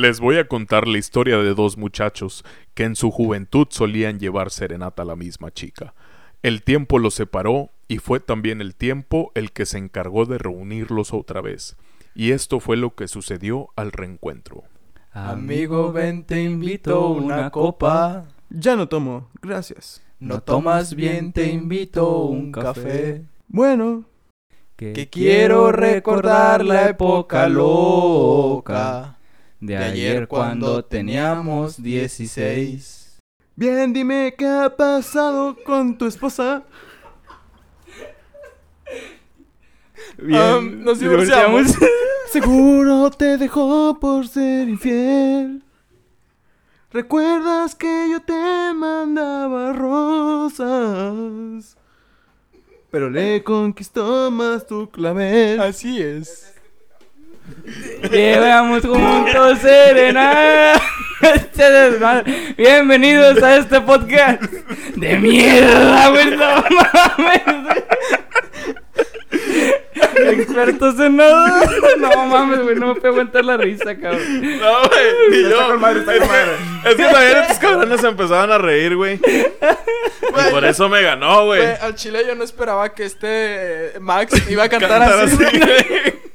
Les voy a contar la historia de dos muchachos que en su juventud solían llevar serenata a la misma chica. El tiempo los separó y fue también el tiempo el que se encargó de reunirlos otra vez. Y esto fue lo que sucedió al reencuentro. Amigo, ven, te invito una copa. Ya no tomo, gracias. No tomas bien, te invito un café. Bueno, Que quiero recordar la época loca de de ayer cuando teníamos 16. bien, dime qué ha pasado con tu esposa. Am, nos divorciamos. Seguro te dejó por ser infiel. ¿Recuerdas que yo te mandaba rosas? Pero le conquistó más tu clavel. Así es. Llevamos juntos serenata. Este. Bienvenidos a este podcast de mierda, güey. No mames. Expertos en nada. No mames, güey. No me puedo aguantar la risa, cabrón. No, güey, ni yo. Es que también estos cabrones se empezaban a reír, güey. Y por eso me ganó, güey. Al chile yo no esperaba que este eh, Max iba a cantar, Cantar así. así, güey.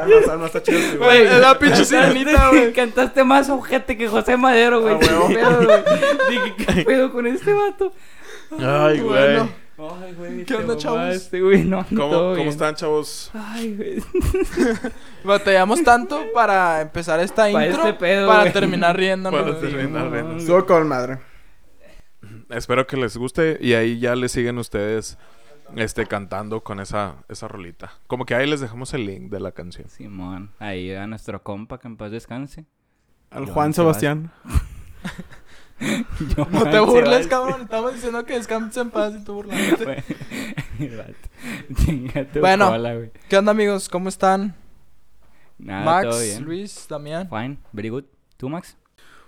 Alma, alma, está chido, güey. Es la pinche sirenita, güey. Cantaste más ojete que José Madero, güey. Ah. Dije, ¿qué pedo con este vato? Ay, güey. Bueno. Ay, güey. ¿Qué onda, chavos? mamaste, güey. No, ¿Cómo, todo ¿Cómo bien. están, chavos? Ay, güey. Batallamos tanto para empezar esta Para intro este pedo, para güey. terminar riéndonos. Para terminar riendo. Estuvo con madre. Espero que les guste y ahí ya le siguen ustedes este cantando con esa esa rolita. Como que ahí les dejamos el link de la canción. Simón, ahí a nuestro compa que en paz descanse. Al Joan Juan Sebastián. No te burles, cabrón. Estamos diciendo que descanses en paz y tú burlándote. Chingate Bueno. cola. ¿Qué onda, amigos? ¿Cómo están? Nada, todo Max, bien. Luis, Damián. Fine, very good. ¿Tú, Max?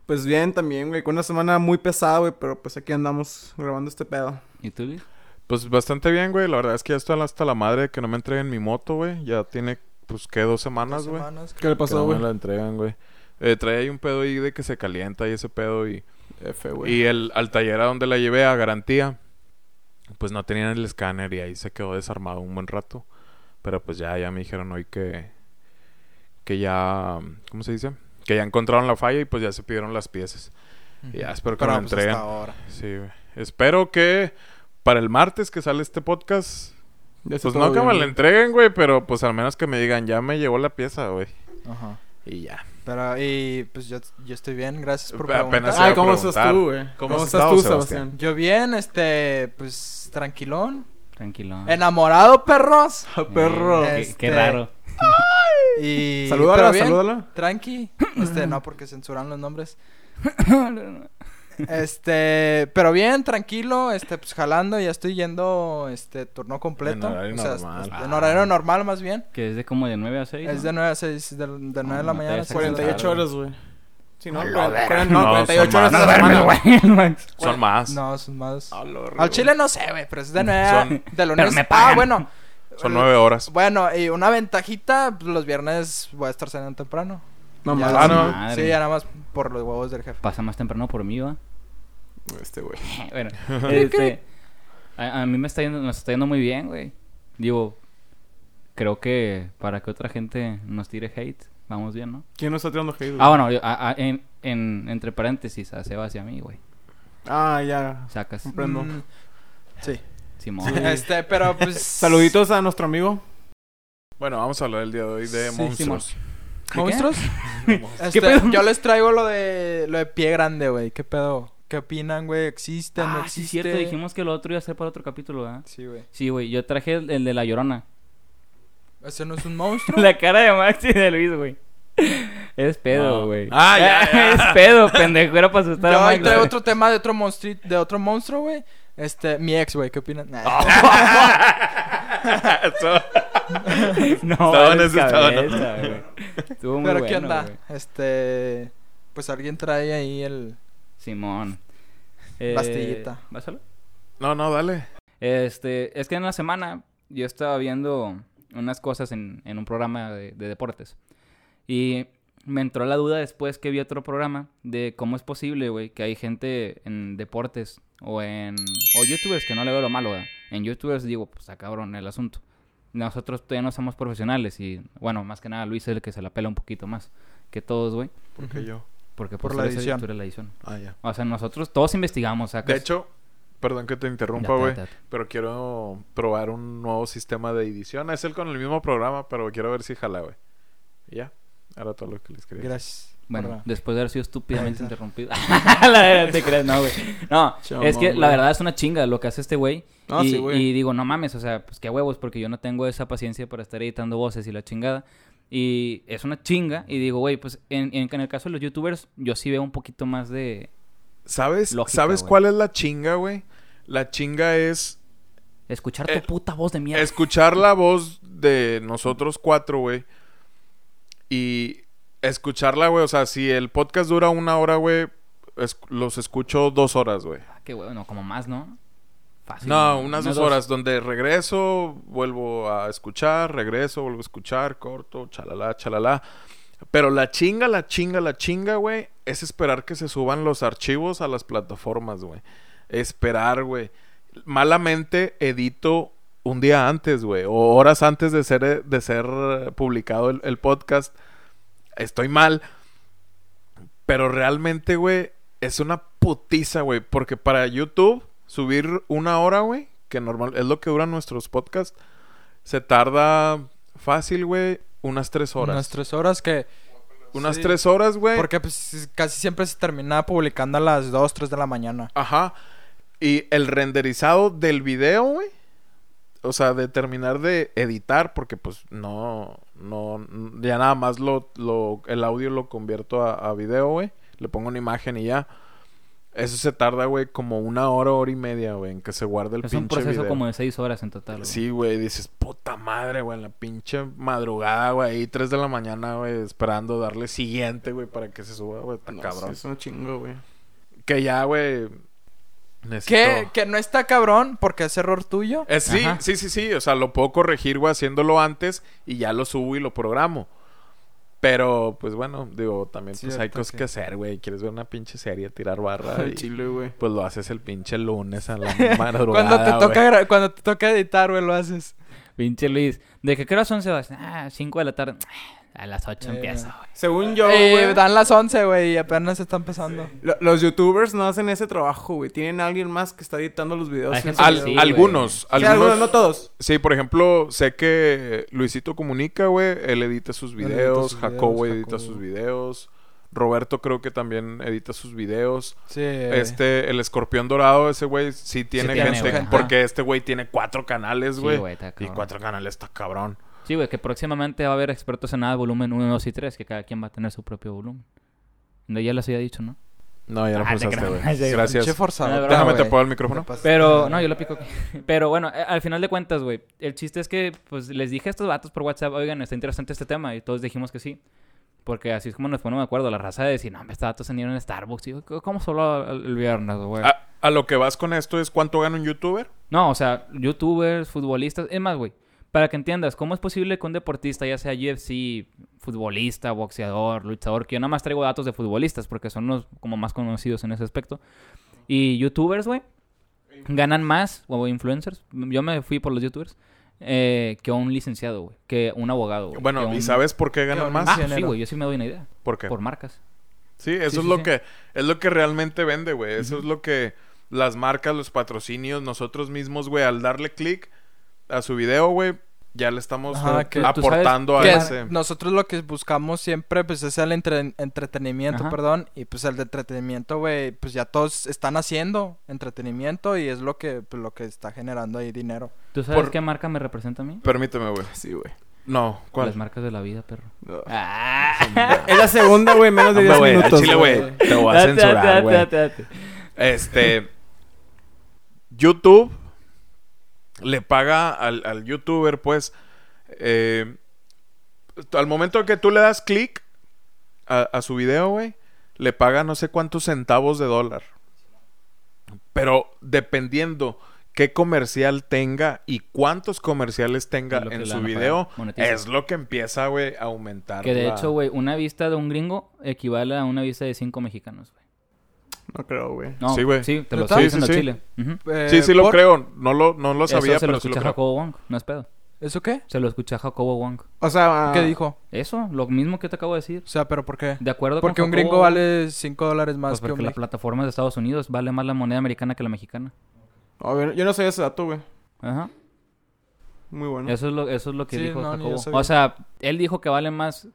Pues bien, también, güey. Con una semana muy pesada, güey. Pero pues aquí andamos grabando este pedo. ¿Y tú, Luis? Pues bastante bien, güey. La verdad es que ya estoy hasta la madre de que no me entreguen mi moto, güey. Ya tiene, pues, ¿qué? Dos semanas, Dos güey. semanas. ¿Qué le pasó, no güey? me la entregan, güey. Eh, trae ahí un pedo ahí de que se calienta y ese pedo y... F, güey. Y el, al taller a donde la llevé a garantía, pues no tenían el escáner y ahí se quedó desarmado un buen rato. Pero pues ya, ya me dijeron hoy que... Que ya... ¿Cómo se dice? Que ya encontraron la falla y pues ya se pidieron las piezas. Y ya espero que Pero, me la pues, entreguen. hasta ahora. Sí, güey. Espero que para el martes que sale este podcast... Pues no que bien, me la entreguen, güey, pero pues al menos que me digan, ya me llegó la pieza, güey. Ajá. Y ya. Pero, y pues yo, yo estoy bien, gracias por Apenas preguntar. Ay, ¿cómo estás tú, güey? ¿Cómo ¿Cómo, has estás tú, Sebastián? Sebastián? Yo bien, este, pues tranquilón. Tranquilo. Enamorado, perros. Ah, perro. Eh, qué, Este- qué raro. Y. Salúdala, bien, salúdala. Tranqui. Este, no, porque censuran los nombres. Este, pero bien, tranquilo, este, pues jalando, ya estoy yendo, este, turno completo. En horario o sea, normal. este, en horario normal más bien. que es de como de 9 a 6. Es de 9 a 6, de, de 9 de la no mañana. vayas a a seis de la 48 tarde. horas, güey. Sí, ¿no? A la Cuaren- verga. cuaren- No, No, 48 son horas a más. la semana. güey. Son más. No, son más. Al chile no sé, güey, pero es de 9 a, Son- de lunes. Pero me ah, pagan. bueno. Son nueve horas. Bueno, y una ventajita, pues, los viernes voy a estar cenando temprano. Mamá, Ya, Ah, no. Madre. Sí, ya nada más por los huevos del jefe. Pasa más temprano por mí, va. Este, güey. bueno, este, a, a mí me está yendo, nos está yendo muy bien, güey. Digo, creo que para que otra gente nos tire hate, vamos bien, ¿no? ¿Quién no está tirando hate, güey? Ah, bueno, yo- a- a- en, en, entre paréntesis, a Sebas y a mí, güey. Ah, ya. Sacas. Comprendo. Mm, sí. Simón. Este, pero pues. Saluditos a nuestro amigo. Bueno, vamos a hablar el día de hoy de Sí, monstruos. ¿Monstruos? ¿Qué Este, pedo? Yo les traigo lo de lo de pie grande, güey. ¿Qué pedo? ¿Qué opinan, güey? ¿Existe? ¿No Ah, existe? sí, cierto. Dijimos que lo otro iba a ser para otro capítulo, ¿verdad? Sí, güey. Sí, güey. Yo traje el, el de la llorona. ¿Ese no es un monstruo? La cara de Max y de Luis, güey. Es No. pedo, güey. Ah, ya, ya. es pedo, pendejo. Era para asustar Yo a ahí Max. traigo güey. otro tema de otro monstruo, de otro monstruo, güey. Este, mi ex, güey. ¿Qué opinan? Nah. Eso- No, cabeza, güey. Estuvo muy Pero bueno, ¿qué onda? Este, pues alguien trae ahí el Simón. Eh, Pastillita. ¿Vas? No, no, dale. Este, es que en la semana yo estaba viendo unas cosas en, en un programa de, de deportes. Y me entró la duda después que vi otro programa de cómo es posible, güey, que hay gente en deportes o en... o youtubers, que no le veo lo malo, ¿verdad? En youtubers digo, pues está cabrón el asunto. Nosotros todavía no somos profesionales y, bueno, más que nada Luis es el que se la pela un poquito más que todos, güey. Porque yo. Porque Por la edición. la edición. Ah, ya. O sea, nosotros todos investigamos, sacas... De hecho, perdón que te interrumpa, güey. Pero quiero probar un nuevo sistema de edición. Es el con el mismo programa, pero quiero ver si jala, güey. Ya. Era todo lo que les quería decir. Gracias. Bueno, por la- después de haber sido estúpidamente interrumpido. la verdad, te crees, no, güey. No, Chamón, es que la güey. verdad es una chinga lo que hace este güey. No, y, sí, güey. y digo, no mames, o sea, pues qué huevos, porque yo no tengo esa paciencia para estar editando voces y la chingada. Y es una chinga. Y digo, güey, pues en, en, en el caso de los youtubers, yo sí veo un poquito más de ¿Sabes, Lógica, ¿sabes güey. cuál es la chinga, güey? La chinga es escuchar tu Eh, puta voz de mierda. escuchar la voz de nosotros cuatro, güey. Y escucharla, güey. O sea, si el podcast dura una hora, güey, es- los escucho dos horas, güey. Ah, qué huevo, no, como más, ¿no? Fácil. No, unas dos horas donde regreso, vuelvo a escuchar, regreso, vuelvo a escuchar, corto, chalala, chalala. Pero la chinga, la chinga, la chinga, güey, es esperar que se suban los archivos a las plataformas, güey. Esperar, güey. Malamente edito un día antes, güey, o horas antes de ser, de ser publicado el, el podcast. Estoy mal. Pero realmente, güey, es una putiza, güey. Porque para YouTube, subir una hora, güey, que normal es lo que duran nuestros podcasts, se tarda fácil, güey, unas tres horas. Unas tres horas que... Unas Sí. tres horas, güey. Porque pues casi siempre se termina publicando a las 2, 3 de la mañana. Ajá. Y el renderizado del video, güey. O sea, de terminar de editar, porque pues no, no, ya nada más lo, lo, el audio lo convierto a, a video, güey. Le pongo una imagen y ya. Eso se tarda, güey, como una hora, hora y media, güey, en que se guarde el Es un pinche proceso video. como de seis horas en total. güey. Sí, güey, dices, puta madre, güey, en la pinche madrugada, güey, ahí 3 de la mañana, güey, esperando darle siguiente, güey, para que se suba, güey, está No, cabrón. sí, Es un chingo, güey. Que ya, güey, necesito... Que, que no está cabrón porque es error tuyo. Eh, sí, Ajá. sí, sí, sí, o sea, lo puedo corregir, güey, haciéndolo antes y ya lo subo y lo programo. Pero, pues bueno, digo, también pues hay cosas que- que hacer, güey. Quieres ver una pinche serie, tirar barra y chile, güey. pues lo haces el pinche lunes a la madrugada, Cuando te, toca, gra- cuando te toca editar, güey, lo haces. Pinche Luis. ¿De qué horas 11 vas? Ah, 5 de la tarde. A las 8 Eh, empiezo, güey. Según yo, Eh, güey, dan las 11, güey, y apenas está empezando. lo- los youtubers no hacen ese trabajo, güey. Tienen a alguien más que está editando los videos. Hay en gente su Al- Sí, video. güey. algunos, Sí, algunos, algunos, no todos. Sí, por ejemplo, sé que Luisito Comunica, güey, él edita sus Él edita videos, sus Jacobo videos, edita Jacobo. sus videos, Roberto creo que también edita sus videos. Sí. Este, el escorpión dorado, ese güey sí tiene gente, porque este güey tiene cuatro canales, güey. y cuatro canales está cabrón. Sí, güey, que próximamente va a haber expertos en nada, volumen 1, 2 y 3, que cada quien va a tener su propio volumen. No, ya les había dicho, ¿no? No, ya lo Ah, te pasaste, creo. güey. Gracias. Forzado. No, Déjame te puedo el micrófono. Pero, no, yo lo pico. aquí. Pero bueno, eh, al final de cuentas, güey, el chiste es que, pues, les dije a estos vatos por WhatsApp, oigan, está interesante este tema, y todos dijimos que sí. Porque así es como nos ponemos de acuerdo, la raza de decir, no, estos vatos se en Starbucks, y yo, ¿cómo solo el el viernes, güey? A, a lo que vas con esto es cuánto gana un youtuber. No, o sea, youtubers, futbolistas, es más, güey, para que entiendas, ¿cómo es posible que un deportista, ya sea UFC, futbolista, boxeador, luchador, que yo nada más traigo datos de futbolistas porque son los como más conocidos en ese aspecto, y youtubers, güey, ganan más, o influencers, yo me fui por los youtubers, eh, que un licenciado, güey, que un abogado, güey. que Bueno, ¿y un- sabes por qué ganan más? Ah, sí, güey, yo sí me doy una idea, ¿Por qué? por marcas. Sí, eso Sí, es sí, lo sí. que es lo que realmente vende, güey. Eso es lo que las marcas, los patrocinios, nosotros mismos, güey, al darle clic a su video, güey, ya le estamos Ajá, que- tú sabes aportando a Que ese. nosotros lo que buscamos siempre, pues, es el entre- entretenimiento, Ajá. perdón. Y, pues, el de entretenimiento, güey, pues, ya todos están haciendo entretenimiento y es lo que, pues, lo que está generando ahí dinero. ¿Tú sabes Por- qué marca me representa a mí? Permíteme, güey. Sí, güey. No, ¿cuál? Las marcas de la vida, perro. No. Ah. Es la segunda, güey, menos de Hombre, 10 güey, al minutos. chile, güey, te voy a censurar, date, güey. date, date. Este YouTube le paga al, al youtuber, pues, eh, al momento que tú le das clic a, a su video, güey, le paga no sé cuántos centavos de dólar. Pero dependiendo qué comercial tenga y cuántos comerciales tenga en su video, es lo que empieza, güey, a aumentar. Que de la- hecho, güey, una vista de un gringo equivale a una vista de cinco mexicanos, güey. No creo, güey. No, Sí, güey. Sí, te lo estoy Sí, sí, diciendo sí. Chile. Eh, Sí, sí lo ¿por? creo. No lo, no lo sabía, Eso se lo pero sí lo escuché a. Jacobo Wong, no es pedo. ¿Eso qué? Se lo escuché a Jacobo Wong. O sea, ¿Qué dijo? Eso, lo mismo que te acabo de decir. O sea, ¿pero por qué? De acuerdo Porque con un gringo vale 5 dólares más Pues que un porque la plataforma de Estados Unidos vale más la moneda americana que la mexicana. A ver, yo no sabía ese dato, güey. Ajá. Muy bueno. Eso es lo, eso es lo que Sí, dijo no, Jacobo. O sea, él dijo que vale más.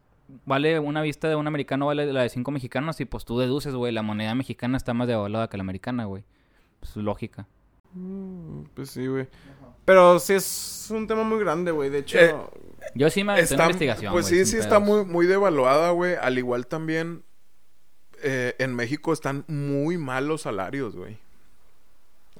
Vale una vista de un americano, vale la de cinco mexicanos. Y pues tú deduces, güey, la moneda mexicana está más devaluada que la americana, güey. Pues lógica. Mm, Pues sí, güey. Pero sí es un tema muy grande, güey. De hecho, Eh, Yo sí me aventé una Está- investigación. Pues sí, sí está muy, muy devaluada, güey. Al igual también eh, en México están muy mal los salarios, güey.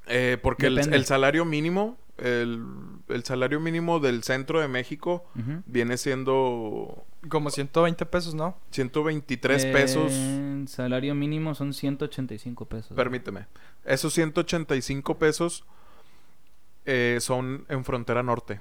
Eh, porque el salario mínimo, el, el salario mínimo del centro de México viene siendo Como 120 pesos, ¿no? 123 pesos. Eh, salario mínimo son 185 pesos. Permíteme. Esos 185 pesos eh, son en frontera norte.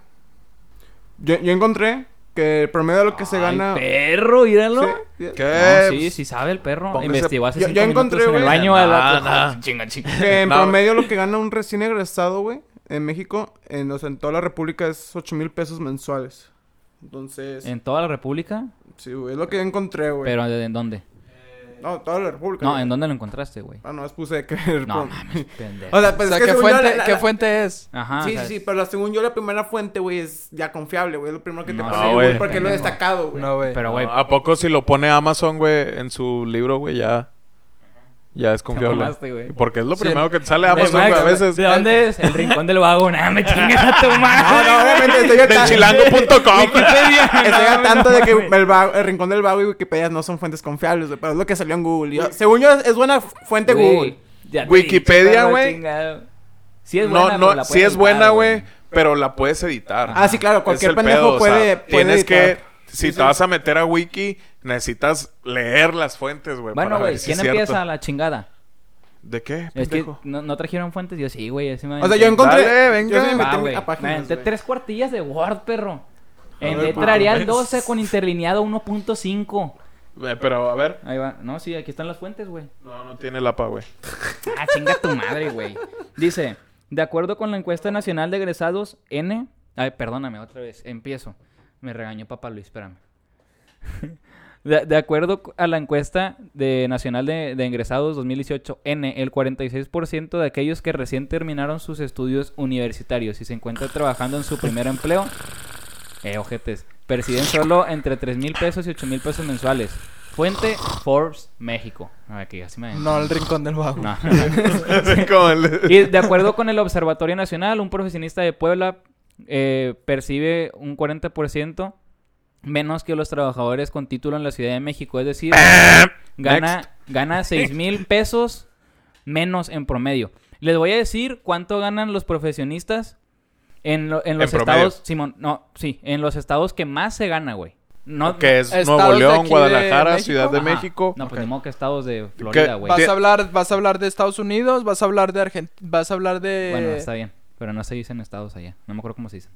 yo, yo encontré que el promedio de lo que se gana. perro, míralo. Sí, ¿Qué? No, sí, sí sabe el perro. Póngase- Investigó hace Yo- cinco yo encontré, minutos en el baño a la... Nah, nah. Chinga, chinga. Que en promedio lo que gana un recién egresado, güey, en México, en, o sea, en toda la República es 8 mil pesos mensuales. Entonces, ¿En toda la república? sí, güey, es lo que yo encontré, güey. ¿Pero de- en dónde? No, toda la República. No, güey. ¿en dónde lo encontraste, güey? Ah, no, es puse que... No mames, pendejo. O sea, pues o sea, es que ¿qué, fuente, la- ¿qué fuente es? Ajá. sí, sí, sí, pero la- según yo la primera fuente, güey, es ya confiable, güey. Es lo primero que te No, pasa, güey, porque lo he destacado, güey. No, güey. Pero, güey, ¿A poco si lo pone Amazon, güey, en su libro, güey, ya, ya es confiable? Porque es lo Sí. primero que te sale De Amazon, a veces. ¿De dónde es? El rincón del vago. Nah, me chingas a tu madre. No, no, obviamente estoy tan- chilango.com. Estoy tanto de que el, vago- el rincón del vago y Wikipedia no son fuentes confiables, güey, pero es lo que salió en Google. Yo- según yo, es buena fuente Google. ya Wikipedia, güey. Sí es no, buena, no, la sí es buena, güey, pero la puedes editar. Ah, sí, claro, cualquier pendejo pedo, o sea, puede- puede Tienes que, si Sí, te sí. vas a meter a Wiki, necesitas leer las fuentes, güey. Bueno, güey, si ¿quién cierto. empieza la chingada? ¿De qué? Es que no, no trajeron fuentes. Yo sí, güey. me O sea, yo encontré. Dale, venga. Yo sí me Va, metí a páginas. tres cuartillas de Word, perro. En letra Arial favor. 12 con interlineado 1.5. Eh, Pero, a ver. Ahí va. No, sí, aquí están las fuentes, güey. No, no tiene la pa, güey. Ah, chinga tu madre, güey. Dice, de acuerdo con la encuesta nacional de egresados, N... Ay, perdóname, otra vez. Empiezo. Me regañó papá Luis, espérame. De, de acuerdo a la encuesta de Nacional de, de Ingresados 2018, N, el 46% de aquellos que recién terminaron sus estudios universitarios y se encuentran trabajando en su primer empleo, eh, ojetes, perciben solo entre 3 mil pesos y 8 mil pesos mensuales. Fuente Forbes México. A ver, que así me... No, el rincón del vago. No. Y de acuerdo con el Observatorio Nacional, un profesionista de Puebla eh, percibe un 40% menos que los trabajadores con título en la Ciudad de México. Es decir, gana, gana 6 mil pesos menos en promedio. Les voy a decir cuánto ganan los profesionistas en, lo- en los En estados... Simón, no, sí, en los estados que más se gana, güey. No, que es ¿Estados Nuevo de León, de Guadalajara, México? Ciudad de Ajá. México. No, pues Ok. ni modo que estados de Florida, güey. ¿Vas a hablar, vas a hablar de Estados Unidos? ¿Vas a hablar de Argentina? ¿Vas a hablar de...? Bueno, está bien. Pero no se dicen estados allá. No me acuerdo cómo se dicen.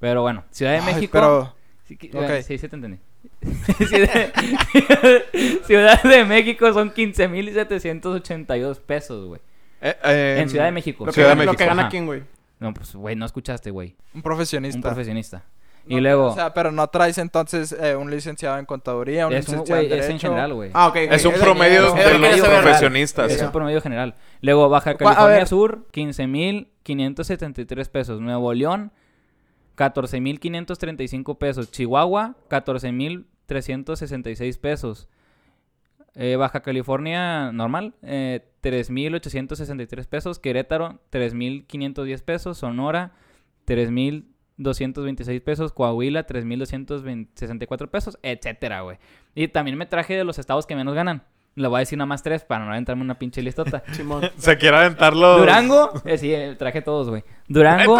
Pero bueno, Ciudad de Ay, México. pero... Sí, que- Ok. bueno, sí, sí te entendí. Ciudad, Ciudad de México son 15.782 pesos, güey. Eh, eh, En Ciudad de México. Lo que, Ciudad de gana- lo México. que gana Ajá. quién, güey. No, pues, güey, no escuchaste, güey. Un profesionista. Un profesionista. No, y luego... O sea, pero no traes entonces eh, un licenciado en contaduría, un es, un, licenciado güey, en es en derecho. general, güey. Ah, ok. Es ok, un promedio es- de es los profesionistas. Es un promedio general. Luego Baja California. Sur, 15.573 pesos. Nuevo León, 14.535 pesos. Chihuahua, 14.366 pesos. Eh, Baja California normal, eh, 3.863 pesos. Querétaro, 3.510 pesos. Sonora, 3.226 pesos. Coahuila, 3.264 pesos, etcétera, güey. Y también me traje de los estados que menos ganan. Le voy a decir nada más tres para no aventarme una pinche listota. Se quiere aventarlo. Durango, eh, sí, eh, traje todos, güey. Durango,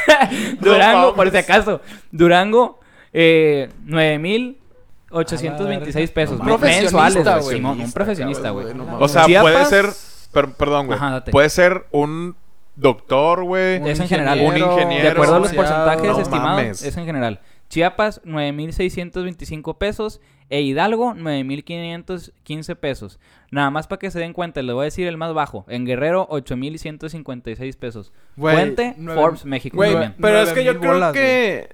Durango, por si acaso. Durango, eh, 9,826 pesos. Un profesionista, mensuales, güey. Un profesionista, güey. No O sea, Chiapas- puede ser. per- perdón, güey. Puede ser un doctor, güey. Es en general. Un ingeniero. De acuerdo a los porcentajes No estimados, mames. es en general. Chiapas, 9.625 pesos. E Hidalgo, 9.515 pesos. Nada más para que se den cuenta, les voy a decir el más bajo. En Guerrero, 8.156 pesos. Güey, Fuente, nueve- Forbes, México. Güey, también. pero es Nueve que yo creo bolas, que...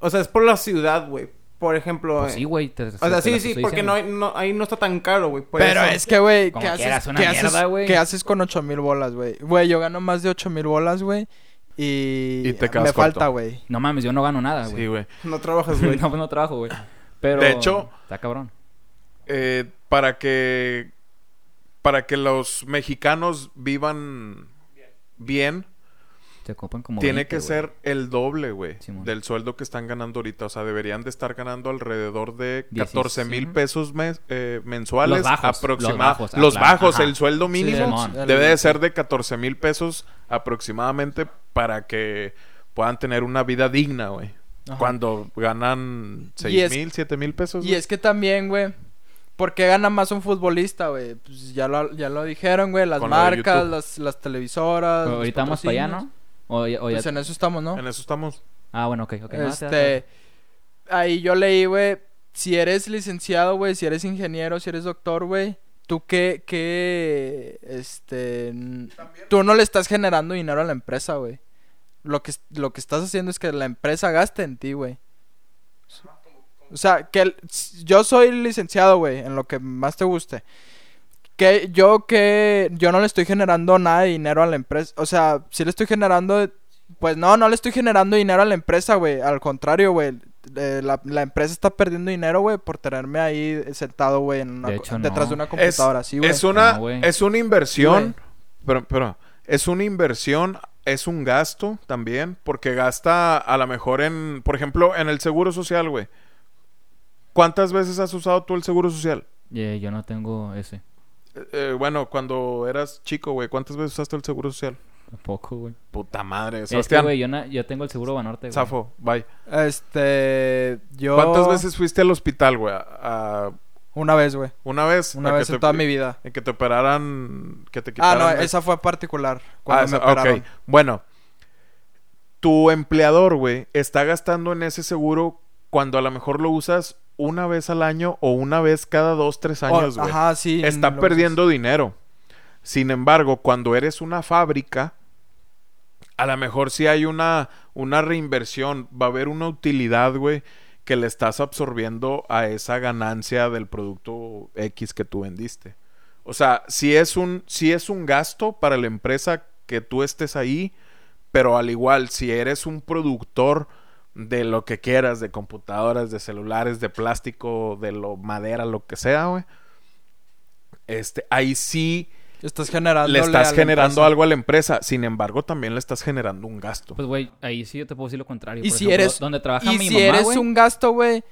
O sea, es por la ciudad, güey. Por ejemplo... Pues eh, sí, güey. te- O sea, sí, sí, porque no, no, ahí no está tan caro, güey. Pero eso. es que, güey, ¿qué haces, es una ¿qué, haces, mierda, güey. qué haces con ocho mil bolas, güey? Güey, yo gano más de ocho mil bolas, güey. Y, Y te quedas me falta, güey. No mames, yo no gano nada, güey. Sí, güey. No trabajas, güey. no, no trabajo, güey. Pero... De hecho- Está cabrón. Eh, para que para que los mexicanos vivan bien, Se copan como tiene 20, que ser el doble, güey, del sueldo que están ganando ahorita. O sea, deberían de estar ganando alrededor de Dieciséis, 14 mil pesos mes- eh, mensuales. Los bajos, los bajos, ah, Los claro, bajos, el sueldo mínimo debe de ser de 14 mil pesos aproximadamente para que puedan tener una vida digna, güey. Cuando ganan Y 6 es- mil, 7 mil pesos. Y es que también, güey. ¿Por qué gana más un futbolista, güey? Pues ya lo, ya lo dijeron, güey. Las Con marcas, las, las televisoras. Pero ahorita vamos para allá. ¿no? O, ya- Pues en eso estamos, ¿no? En eso estamos. Ah, bueno, ok, ok. Este. Ahí yo leí, güey. Si eres licenciado, güey. Si eres ingeniero, si eres doctor, güey. Tú qué, qué. Este. n- Tú no le estás generando dinero a la empresa, güey. Lo que, lo que estás haciendo es que la empresa gaste en ti, güey. O sea, que el- yo soy licenciado, güey, en lo que más te guste. Que yo que yo no le estoy generando nada de dinero a la empresa. O sea, sí le estoy generando, pues no, no le estoy generando dinero a la empresa, güey. Al contrario, güey. eh, la, la empresa está perdiendo dinero, güey, por tenerme ahí sentado, güey, en una De no. detrás de una Es, computadora, sí, güey. es una No, es una inversión, Sí, pero, pero es una inversión, es un gasto también, porque gasta a lo mejor en, por ejemplo, en el seguro social, güey. ¿Cuántas veces has usado tú el seguro social? Eh, yo no tengo ese. Eh, eh, bueno, cuando eras chico, güey, ¿cuántas veces usaste el seguro social? Tampoco, güey. Puta madre, Es que, Sebastián. güey, yo, na- yo tengo el seguro Banorte, güey. Zafo, bye. Este, yo... ¿Cuántas veces fuiste al hospital, güey? A- a- Una vez, güey. una vez. Una a que vez en te- toda mi vida. En que te operaran, que te Ah, quitaran... no, el- esa fue particular. Cuando Ah, me esa- ok. operaron. Bueno, tu empleador, güey, está gastando en ese seguro cuando a lo mejor lo usas una vez al año o una vez cada dos, tres años, güey. ajá, sí. está perdiendo dinero. Sin embargo, cuando eres una fábrica, a lo mejor sí hay una, una reinversión, va a haber una utilidad, güey, que le estás absorbiendo a esa ganancia del producto X que tú vendiste. O sea, si es un, si es un gasto para la empresa que tú estés ahí, pero al igual, si eres un productor de lo que quieras, de computadoras, de celulares, de plástico, de lo madera, lo que sea, güey. Este, ahí sí Estás generando. le estás generando algo a la empresa. Sin embargo, también le estás generando un gasto. Pues, güey, ahí sí yo te puedo decir lo contrario. Y Por si ejemplo, eres- Donde trabaja Y mi si mamá, eres un gasto, güey.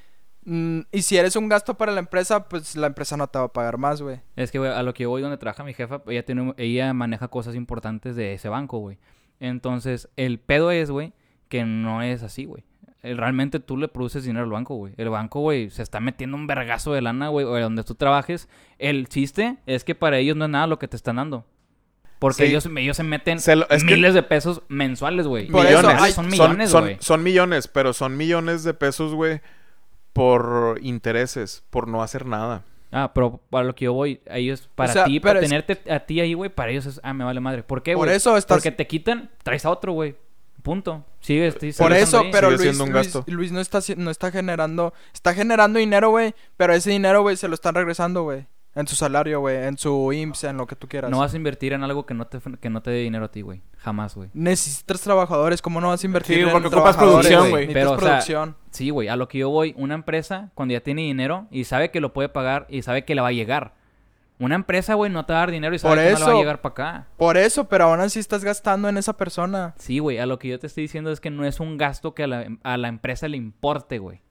mm, y si eres un gasto para la empresa, pues la empresa no te va a pagar más, güey. Es que, güey, a lo que yo voy donde trabaja mi jefa, ella, tiene, ella maneja cosas importantes de ese banco, güey. Entonces, el pedo es, güey, que no es así, güey. Eh, Realmente tú le produces dinero al banco, güey. El banco, güey, se está metiendo un vergazo de lana, güey, donde tú trabajes. El chiste es que para ellos no es nada lo que te están dando. Porque Sí. ellos, ellos se meten Se lo- es que- miles de pesos mensuales, güey. Por Millones. eso, ay, son millones, son- güey. son millones, pero son millones de pesos, güey, por intereses, por no hacer nada. Ah, pero para lo que yo voy, ellos, para sea, ti, para es- tenerte a ti ahí, güey, para ellos es, ah, me vale madre. ¿Por qué, Por güey? eso estás- Porque te quitan, traes a otro, güey. Punto. Sigue, sí, Por eso, ahí. pero Luis, siendo un Luis, gasto. Luis no está no está generando, está generando dinero, güey, pero ese dinero, güey, se lo están regresando, güey, en su salario, güey, en su IMSS, en lo que tú quieras. No vas a invertir en algo que no te, que no te dé dinero a ti, güey. Jamás, güey. Necesitas trabajadores, ¿cómo no vas a invertir Sí, en porque ocupas producción, güey. Pero, o sea, producción. Sí, güey. A lo que yo voy, una empresa, cuando ya tiene dinero y sabe que lo puede pagar y sabe que le va a llegar. Una empresa, güey, no te va a dar dinero y sabe Por que no le va a eso- llegar para acá. Por eso, pero aún así estás gastando en esa persona. Sí, güey. A lo que yo te estoy diciendo es que no es un gasto que a la, a la empresa le importe, güey.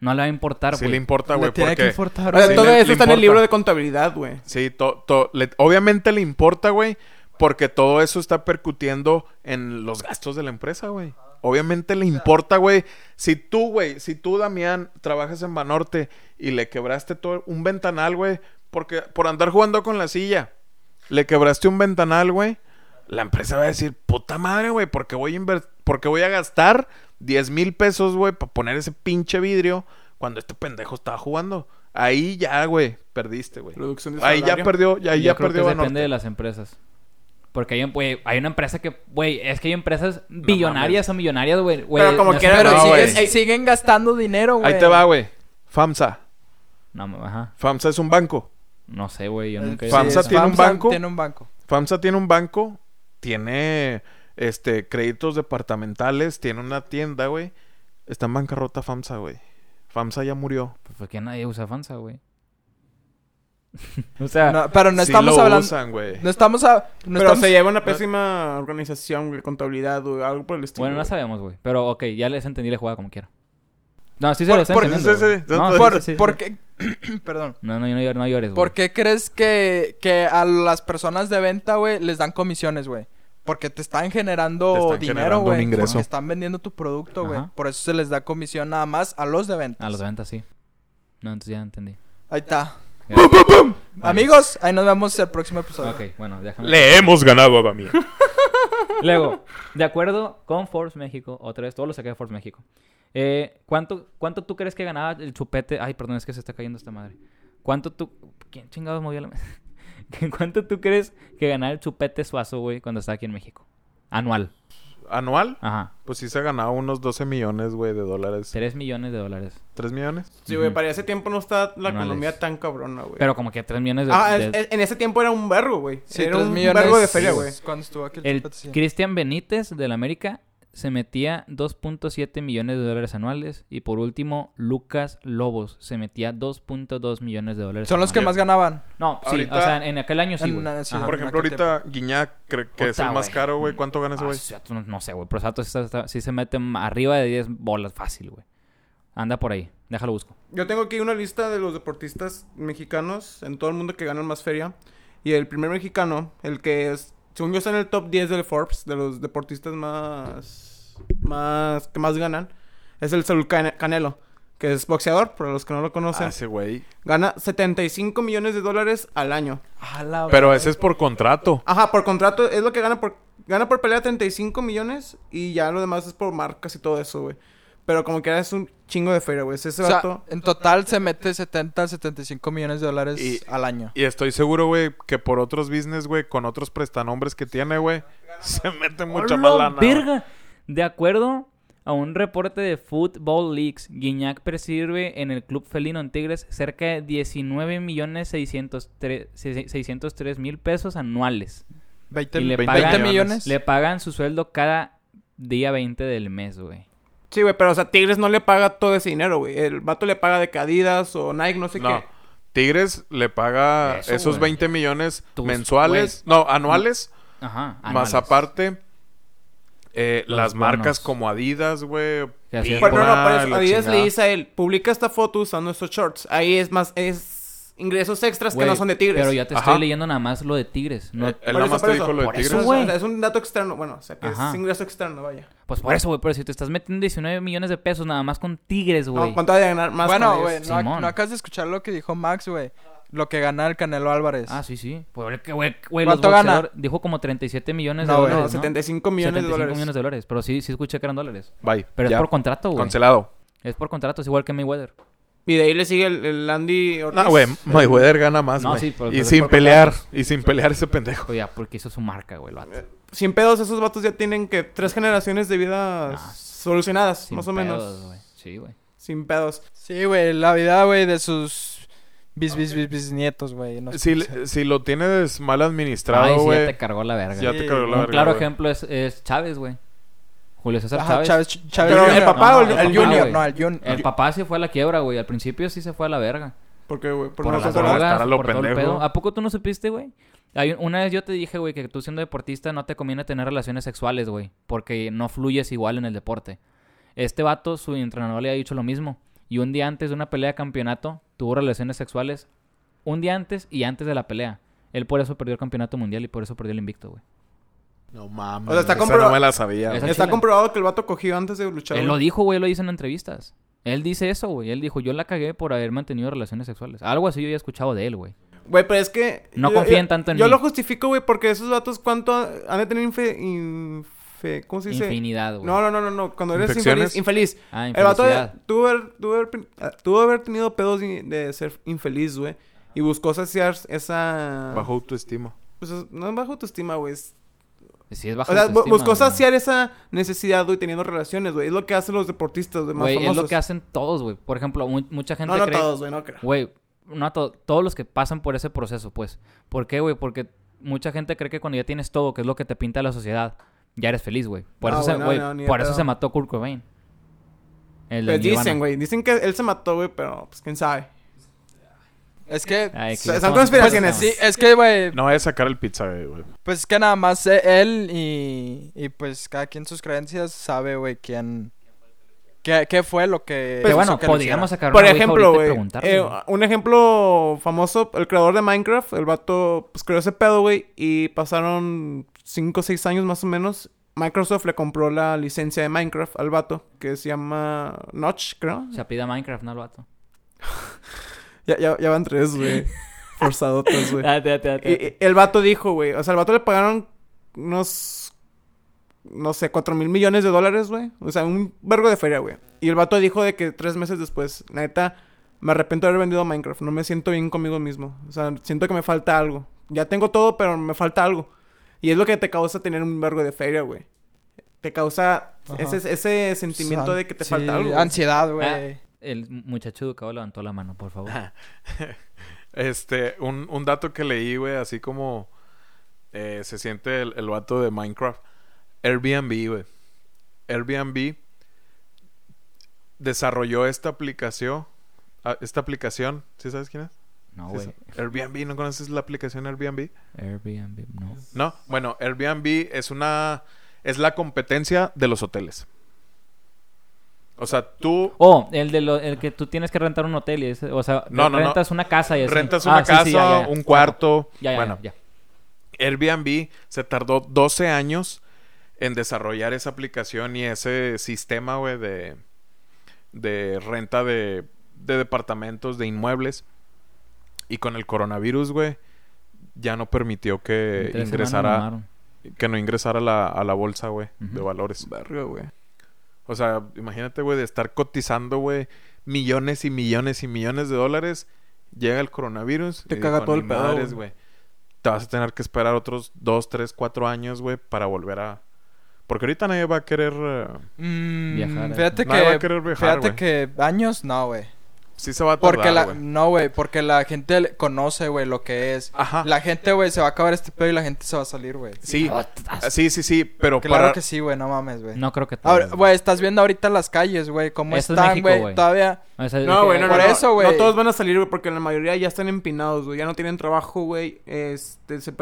No le va a importar, Sí güey. le importa, Le güey, tiene que importar, O sea, Sí, todo le- eso le está en el importa. libro de contabilidad, güey. Sí, to- to- le- obviamente le importa, güey, porque todo eso está percutiendo en los gastos de la empresa, güey. Obviamente le importa, güey. Si tú, güey, si tú, Damián, trabajas en Banorte y le quebraste todo un ventanal, güey, porque por andar jugando con la silla, le quebraste un ventanal, güey. la empresa va a decir, puta madre, güey, porque voy a porque voy a gastar 10 mil pesos, güey, para poner ese pinche vidrio cuando este pendejo estaba jugando. Ahí ya, güey, perdiste, güey. Ahí ya perdió, ya, ahí Yo ya creo que perdió depende de las empresas. Porque hay, una empresa que, güey, es que hay empresas billonarias o millonarias, güey. Pero como no quiera, sé- Pero no, siguen, siguen gastando dinero, güey. Ahí te va, güey. FAMSA. No, ajá. FAMSA es un banco. No sé, güey, yo nunca FAMSA tiene un FAMSA banco. Tiene un banco. FAMSA tiene un banco, tiene este créditos departamentales, tiene una tienda, güey. Está en bancarrota FAMSA, güey. FAMSA ya murió. Pues porque nadie usa Fansa, güey. o sea, No, pero no Sí estamos lo hablando. usan, güey. No estamos a, no Pero estamos- se lleva una pésima organización, güey, contabilidad o algo por el estilo. bueno, no güey. sabemos, güey. Pero, ok, ya les entendí la jugada como quiera. No, sí se Por- lo está por- entendiendo. sí, güey. sí, No, por, sí, sí, sí. ¿por qué? Perdón. No, no, no, llores, no llores, güey. ¿Por qué crees que, que a las personas de venta, güey, les dan comisiones, güey? Porque te están generando Te están dinero, güey. Porque están vendiendo tu producto, güey. Por eso se les da comisión nada más a los de venta. A los de ventas, sí. No, entonces ya entendí. Ahí está. Gracias. Amigos, ahí nos vemos el próximo episodio. Ok, bueno, déjame. Le hemos ganado a Bamia. Luego, de acuerdo con Forbes México, otra vez, todo lo saqué de Forbes México. Eh, ¿cuánto, ¿Cuánto tú crees que ganaba el chupete? Ay, perdón, es que se está cayendo esta madre. ¿Cuánto tú... ¿Quién chingados movió la mesa? ¿Cuánto tú crees que ganaba el chupete suazo, güey, cuando estaba aquí en México? Anual. ¿Anual? Ajá. Pues sí se ganaba unos 12 millones, güey, de dólares. 3 millones de dólares. ¿3 millones? Sí, güey, para ese tiempo no está la Anuales. economía tan cabrona, güey. Pero como que 3 millones de... Ah, de- es- es- en ese tiempo era un vergo, güey. Sí, era un millones. vergo de feria, güey. Cuando estuvo aquí el, El chupete, sí. Cristian Benítez del América se metía 2.7 millones de dólares anuales. Y por último, Lucas Lobos se metía 2.2 millones de dólares Son los que más ganaban. No, sí, Ahorita- o sea, en aquel año sí, En sí, Ajá. Por ejemplo, ahorita Guiñac cree que es el más caro, güey. ¿Cuánto gana ese Ah, güey? no, no sé, güey. Pero ese vato sí, sí se mete arriba de 10 bolas fácil, güey. Anda por ahí. Déjalo busco. Yo tengo aquí una lista de los deportistas mexicanos en todo el mundo que ganan más feria. Y el primer mexicano, el que es, según yo está en el top 10 del Forbes, de los deportistas más, más, que más ganan, es el Saúl Cane- Canelo, que es boxeador, para los que no lo Ah, conocen. ese güey. Gana 75 millones de dólares al año. La Pero ese es por contrato. Ajá, por contrato es lo que gana por, gana por pelea 35 millones y ya lo demás es por marcas y todo eso, güey. Pero como que es un chingo de feria, güey. Ese O sea, vato... en total se mete 70, 75 millones de dólares Y- al año. Y estoy seguro, güey, que por otros business, güey, con otros prestanombres que tiene, güey, se mete mucha más ¡Hola, lana. verga! De acuerdo a un reporte de Football Leaks, Guiñac percibe en el club felino en Tigres cerca de 19 millones 603 mil pesos anuales. 20, Y le 20 pagan- millones. Le pagan su sueldo cada día 20 del mes, güey. Sí, güey, pero o sea, Tigres no le paga todo ese dinero, güey. El vato le paga de que Adidas o Nike, no sé No. qué. Tigres le paga Eso, esos güey. 20 millones Tus- mensuales, no, anuales, Ajá. más aparte eh, las marcas como Adidas, güey. Bueno, no, no, Adidas chingada. le dice a él, publica esta foto usando estos shorts. Ahí es más, es ingresos extras Güey, que no son de Tigres. Pero ya te Ajá. estoy leyendo nada más lo de Tigres. No, Eh, Él nada eso, más te dijo lo de Por Tigres. eso, Es, güey. o sea, es un dato externo, bueno, o sea, que Ajá. es ingreso externo, vaya. Pues por eso, güey. Pero si te estás metiendo 19 millones de pesos nada más con Tigres, güey. No, ¿cuánto va a ganar más Bueno, con güey, ellos? no, Simón. no acabas de escuchar lo que dijo Max, güey. Lo que gana el Canelo Álvarez. Ah, sí, sí. Pues, güey, güey, güey, los ¿Cuánto gana? boxeadores- Dijo como 37 millones No, de güey, dólares, No, ¿no? 75 millones de 75 dólares. millones de dólares. Pero sí, sí escuché que eran dólares. Bye. Pero ya. es por contrato, güey. Cancelado. Es por contrato, es igual que Mayweather. Y de ahí le sigue el, el Andy Ortiz. No, güey, Mayweather gana más, No, güey. sí, pero- y pero sin pelear, y sin pelear ese pendejo. Ya, porque hizo su marca, güey, el vato. Sin pedos, esos vatos ya tienen que tres generaciones de vida solucionadas, Sin más o pedos, menos. güey. Sí, güey. Sin pedos. Sí, güey, la vida, güey, de sus bis, bis, bis, bisnietos, güey. no sé Si, si lo tienes mal administrado, sí, ya güey. te cargó la verga. ya Sí. te cargó la Un verga, claro güey. ejemplo es, es Chávez, güey. Julio César Ajá, Chávez. Chávez, Ch- Chávez Pero el papá No, o el- no, el el papá, Junior, no, el Junior. El papá sí fue a la quiebra, güey. Al principio sí se fue a la verga. ¿Por qué, güey? Por, Por no las drogas. a lo por todo el pendejo. pedo. ¿A poco tú no supiste, güey? Una vez yo te dije, güey, que tú siendo deportista no te conviene tener relaciones sexuales, güey. Porque no fluyes igual en el deporte. Este vato, su entrenador le ha dicho lo mismo. Y un día antes de una pelea de campeonato, tuvo relaciones sexuales. Un día antes y antes de la pelea. Él por eso perdió el campeonato mundial y por eso perdió el invicto, güey. No mames. O sea, está comprobado- no me la sabía. Está chile. comprobado que el vato cogió antes de luchar. Él lo dijo, güey, lo dice en entrevistas. Él dice eso, güey. Él dijo, yo la cagué por haber mantenido relaciones sexuales. Algo así yo había escuchado de él, güey. Güey, pero es que... No yo- confíen yo- tanto en Yo mí. lo justifico, güey, porque esos datos, ¿cuánto han de tener infe... infe- ¿Cómo se dice? Infinidad, güey. No, no, no, no, no. Cuando eres infeliz. infeliz. Ah, El vato tuvo haber, tuvo haber, eh, tuvo haber tenido pedos de, ser infeliz, güey. Y buscó saciar esa... Bajo autoestima. Pues es- no es bajo autoestima, güey. es- Sí, es bajo O sea, buscó güey. saciar esa necesidad, güey, teniendo relaciones, güey. Es lo que hacen los deportistas, güey, más Güey, famosos. es lo que hacen todos, güey. Por ejemplo, mu- mucha gente No, no cree... todos, güey, no creo. Güey, no to- todos los que pasan por ese proceso, pues. ¿Por qué, güey? Porque mucha gente cree que cuando ya tienes todo, que es lo que te pinta la sociedad, ya eres feliz, güey. Por, No, eso, se, güey, no, güey, no, ni de por eso pedo. se mató Kurt Cobain. El de Pues dicen, güey. Dicen que él se mató, güey, pero pues quién sabe. Es que... Ay, que Son. Sí, es que, güey, No vaya a sacar el pizza, güey. pues es que nada más eh, él y, y pues cada quien sus creencias sabe, güey, quién... ¿Qué, qué fue lo que... Pues, bueno, que podríamos sacar Por una ouija ejemplo, güey. eh, un ejemplo famoso, el creador de Minecraft, el vato, pues creó ese pedo, güey. Y pasaron 5 o 6 años más o menos. Microsoft le compró la licencia de Minecraft al vato, que se llama Notch, creo. Se apida Minecraft, no el vato. Ya, ya, ya van tres, güey. Forzadotas, güey. Date, date, date. Y- el vato dijo, güey. O sea, el vato le pagaron unos. No sé, cuatro mil millones de dólares, güey. O sea, un vergo de feria, güey. Y el vato dijo de que tres meses después, neta, me arrepiento de haber vendido Minecraft. No me siento bien conmigo mismo. O sea, siento que me falta algo. Ya tengo todo, pero me falta algo. Y es lo que te causa tener un vergo de feria, güey. Te causa Ajá. ese, ese sentimiento de que te Sí, falta algo. Ansiedad, güey. Ah, el muchacho educado levantó la mano, por favor. Este, un, un dato que leí, güey, así como eh, se siente el, el vato de Minecraft. Airbnb, güey. Airbnb desarrolló esta aplicación. ah, Esta aplicación, ¿sí sabes quién es? No, güey. sí. Airbnb, ¿no conoces la aplicación Airbnb? Airbnb, no. No, bueno, Airbnb es una es la competencia de los hoteles. O sea, tú Oh, el de lo, el que tú tienes que rentar un hotel y ese- o sea, No, no, no. rentas una casa y así. rentas Ah, una sí, casa, sí, ya, ya. un cuarto, Ya, ya, bueno, ya. Airbnb se tardó 12 años en desarrollar esa aplicación y ese sistema, güey, de, de renta de, de departamentos, de inmuebles. Y con el coronavirus, güey, ya no permitió que ingresara, que no ingresara a la, a la bolsa, güey, de valores. Verga, güey. O sea, imagínate, güey, de estar cotizando, güey, millones y millones y millones de dólares. Llega el coronavirus. Te y caga todo el "Ni pedo, güey". Te vas a tener que esperar otros dos, tres, cuatro años, güey, para volver a... Porque ahorita nadie va a querer... Mm, Viajar, eh. Fíjate Nadie va a que... querer viajar, Fíjate que años, no, güey. Sí se va a Porque la... tardar. No, güey, porque la gente conoce, güey, lo que es. Ajá. La gente, güey, se va a acabar este pedo y la gente se va a salir, güey. Sí. Sí, sí, sí. Pero Claro para... que sí, güey, no mames, güey. No creo que Ahora, todos, güey, estás viendo ahorita las calles, güey, cómo Eso están, güey. Todavía... O sea, No, güey, no, por no, eso, no. güey. No todos van a salir, güey, porque la mayoría ya están empinados, güey. Ya no tienen trabajo, güey. Este, se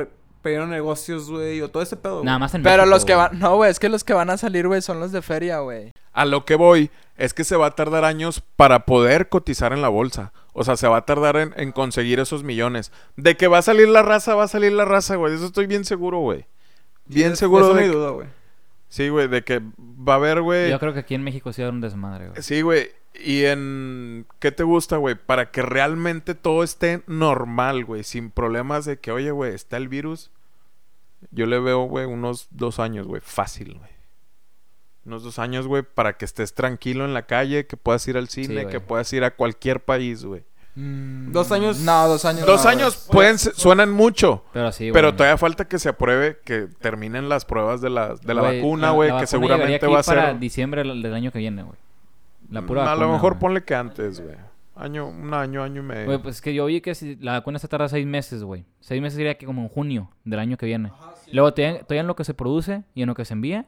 perdieron negocios, güey, o todo ese pedo. Nada más en Pero México, los que van... No, güey, es que los que van a salir, güey, son los de feria, güey. A lo que voy es que se va a tardar años para poder cotizar en la bolsa. O sea, se va a tardar en, en conseguir esos millones. De que va a salir la raza, va a salir la raza, güey. De Eso estoy bien seguro, güey. Bien Es- seguro eso no hay que- duda, güey. Sí, güey, de que va a haber, güey. Yo creo que aquí en México sí va a haber un desmadre, güey. Sí, güey. Y en... ¿Qué te gusta, güey? Para que realmente todo esté normal, güey. Sin problemas de que, oye, güey, está el virus. Yo le veo, güey, unos dos años, güey. Fácil, güey. Unos dos años, güey, para que estés tranquilo en la calle, que puedas ir al cine, que puedas ir a cualquier país, güey. Mm, Dos años- No, dos años. Dos no, años pueden, suenan mucho. Pero sí, güey. Pero todavía falta que se apruebe, que terminen las pruebas de la, de la vacuna, güey, que vacuna seguramente va a ser... para diciembre del año que viene, güey. La pura Mm, a vacuna, lo mejor ponle que antes, güey. Año, un año, año y medio. Güey, pues es que yo vi que si la vacuna se tarda seis meses, güey. Seis meses sería que como en junio del año que viene. Luego todavía en lo que se produce y en lo que se envía.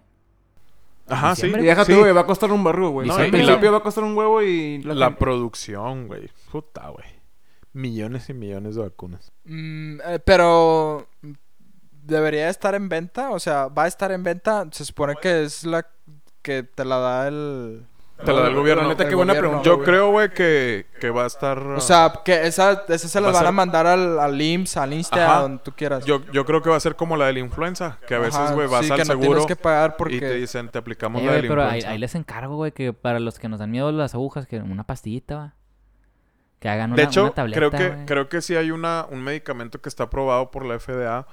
Ajá, sí. Y déjate, sí. güey, va a costar un barrio, güey. No, y principio la- va a costar un huevo y... La producción, güey. Puta, güey. Millones y millones de vacunas. Mm, eh, pero debería estar en venta, o sea, va a estar en venta. Se supone que es la que te la da el. Te la da el gobierno. Neta, qué buena gobierno. pregunta, Yo creo, güey, que, que va a estar... O sea, que esa, esa se Va las van a ser- mandar al, al IMSS, al Insta, Ajá. a donde tú quieras. yo, yo creo que va a ser como la de la influenza. Que a veces, güey, vas sí, al que no seguro tienes que pagar y te porque. dicen, te aplicamos Eh, la de la pero ahí, influenza. ahí les encargo, güey, que para los que nos dan miedo las agujas, que una pastillita, va. Que hagan una, De hecho, una tableta, creo que creo que sí hay una un medicamento que está aprobado por la FDA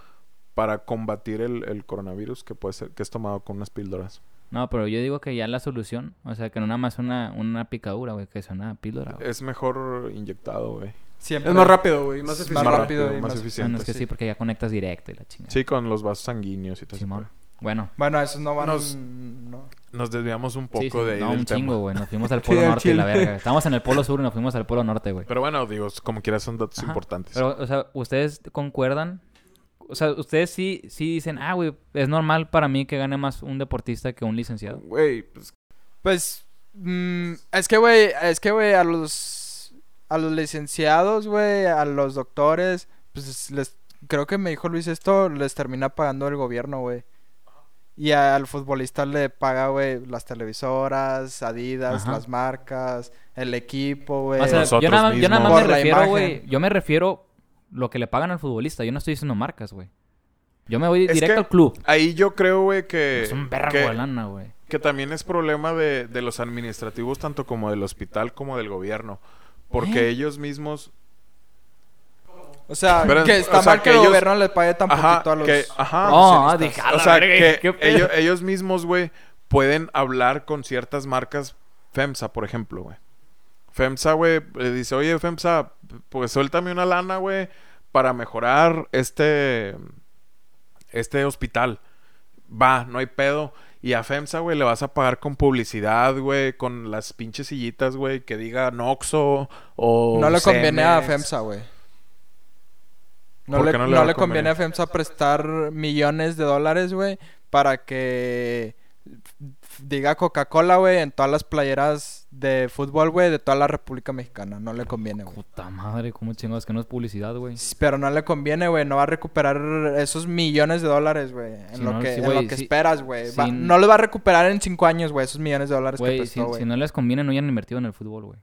para combatir el, el coronavirus que puede ser que es tomado con unas píldoras. No, pero yo digo que ya la solución, o sea, que no nada más una, una picadura, güey, que es una píldora, güey. Es mejor inyectado, güey. Siempre. Es más rápido, güey. Más Más eficiente. rápido y más más eficiente. Bueno, es que sí, porque ya conectas directo y la chingada. Sí, con los vasos sanguíneos y todo eso. Simón. Bueno. Bueno, esos no van. Nos- no. Nos desviamos un poco Sí, sí, de ahí no, del un chingo, güey. Nos fuimos al polo norte y la verga. Estamos en el polo sur y nos fuimos al polo norte, güey. Pero bueno, digo, como quieras son datos Ajá. importantes. Pero, o sea, ¿ustedes concuerdan? O sea, ustedes sí, sí dicen, ah, güey, es normal para mí que gane más un deportista que un licenciado. Güey, pues Pues. mm, es que, güey. Es que, güey, a los. A los licenciados, güey. A los doctores. Pues les. Creo que me dijo Luis esto. Les termina pagando el gobierno, güey. Y al futbolista le paga, güey, las televisoras, Adidas, Ajá. las marcas, el equipo, güey. O sea, yo nada, yo nada más me refiero, güey. Yo me refiero lo que le pagan al futbolista. Yo no estoy diciendo marcas, güey. Yo me voy Es directo que- al club. Ahí yo creo, güey, que... Es un que, de lana, güey. que también es problema de, de los administrativos, tanto como del hospital como del gobierno. Porque ¿Eh? ellos mismos... O sea, Pero, que está o sea, mal que, que el ellos- gobierno le pague tan Ajá, poquito a los que- ajá. Oh, O sea, verga, que qué pedo. ellos, ellos mismos, güey, pueden hablar con ciertas marcas. FEMSA, por ejemplo, güey. FEMSA, güey, le dice, oye, FEMSA, pues suéltame una lana, güey, para mejorar este, este hospital. Va, no hay pedo. Y a FEMSA, güey, le vas a pagar con publicidad, güey, con las pinches sillitas, güey, que diga Noxo o... No le conviene a. FEMSA, güey. No ¿Por le, no no le a le conviene a? FEMSA prestar millones de dólares, güey, para que diga Coca-Cola, güey, en todas las playeras de fútbol, güey, de toda la República Mexicana. No le conviene, güey. Puta madre, cómo chingados que no es publicidad, güey. Pero no le conviene, güey. No va a recuperar esos millones de dólares, güey. En Si lo no, que, sí, en lo que esperas, güey. No lo va a recuperar en cinco años, güey. Esos millones de dólares que prestó, güey. si no les conviene, no hayan invertido en el fútbol, güey.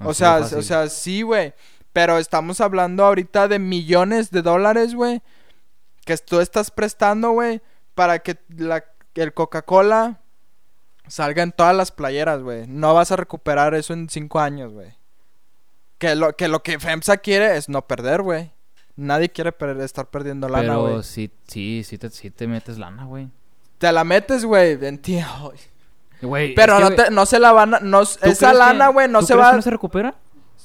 O sea, o sea, sí, güey. Pero estamos hablando ahorita de millones de dólares, güey. Que tú estás prestando, güey. Para que la, que el Coca-Cola salga en todas las playeras, güey. No vas a recuperar eso en cinco años, güey. Que lo, que lo que FEMSA quiere es no perder, güey. Nadie quiere per- estar perdiendo lana, Pero güey. sí, sí, sí te, sí te metes lana, güey. Te la metes, güey. Entiendo. Güey, Pero es que, no, te, no se la van a... No, ¿tú esa crees lana, güey, no tú se crees va... que no se recupera?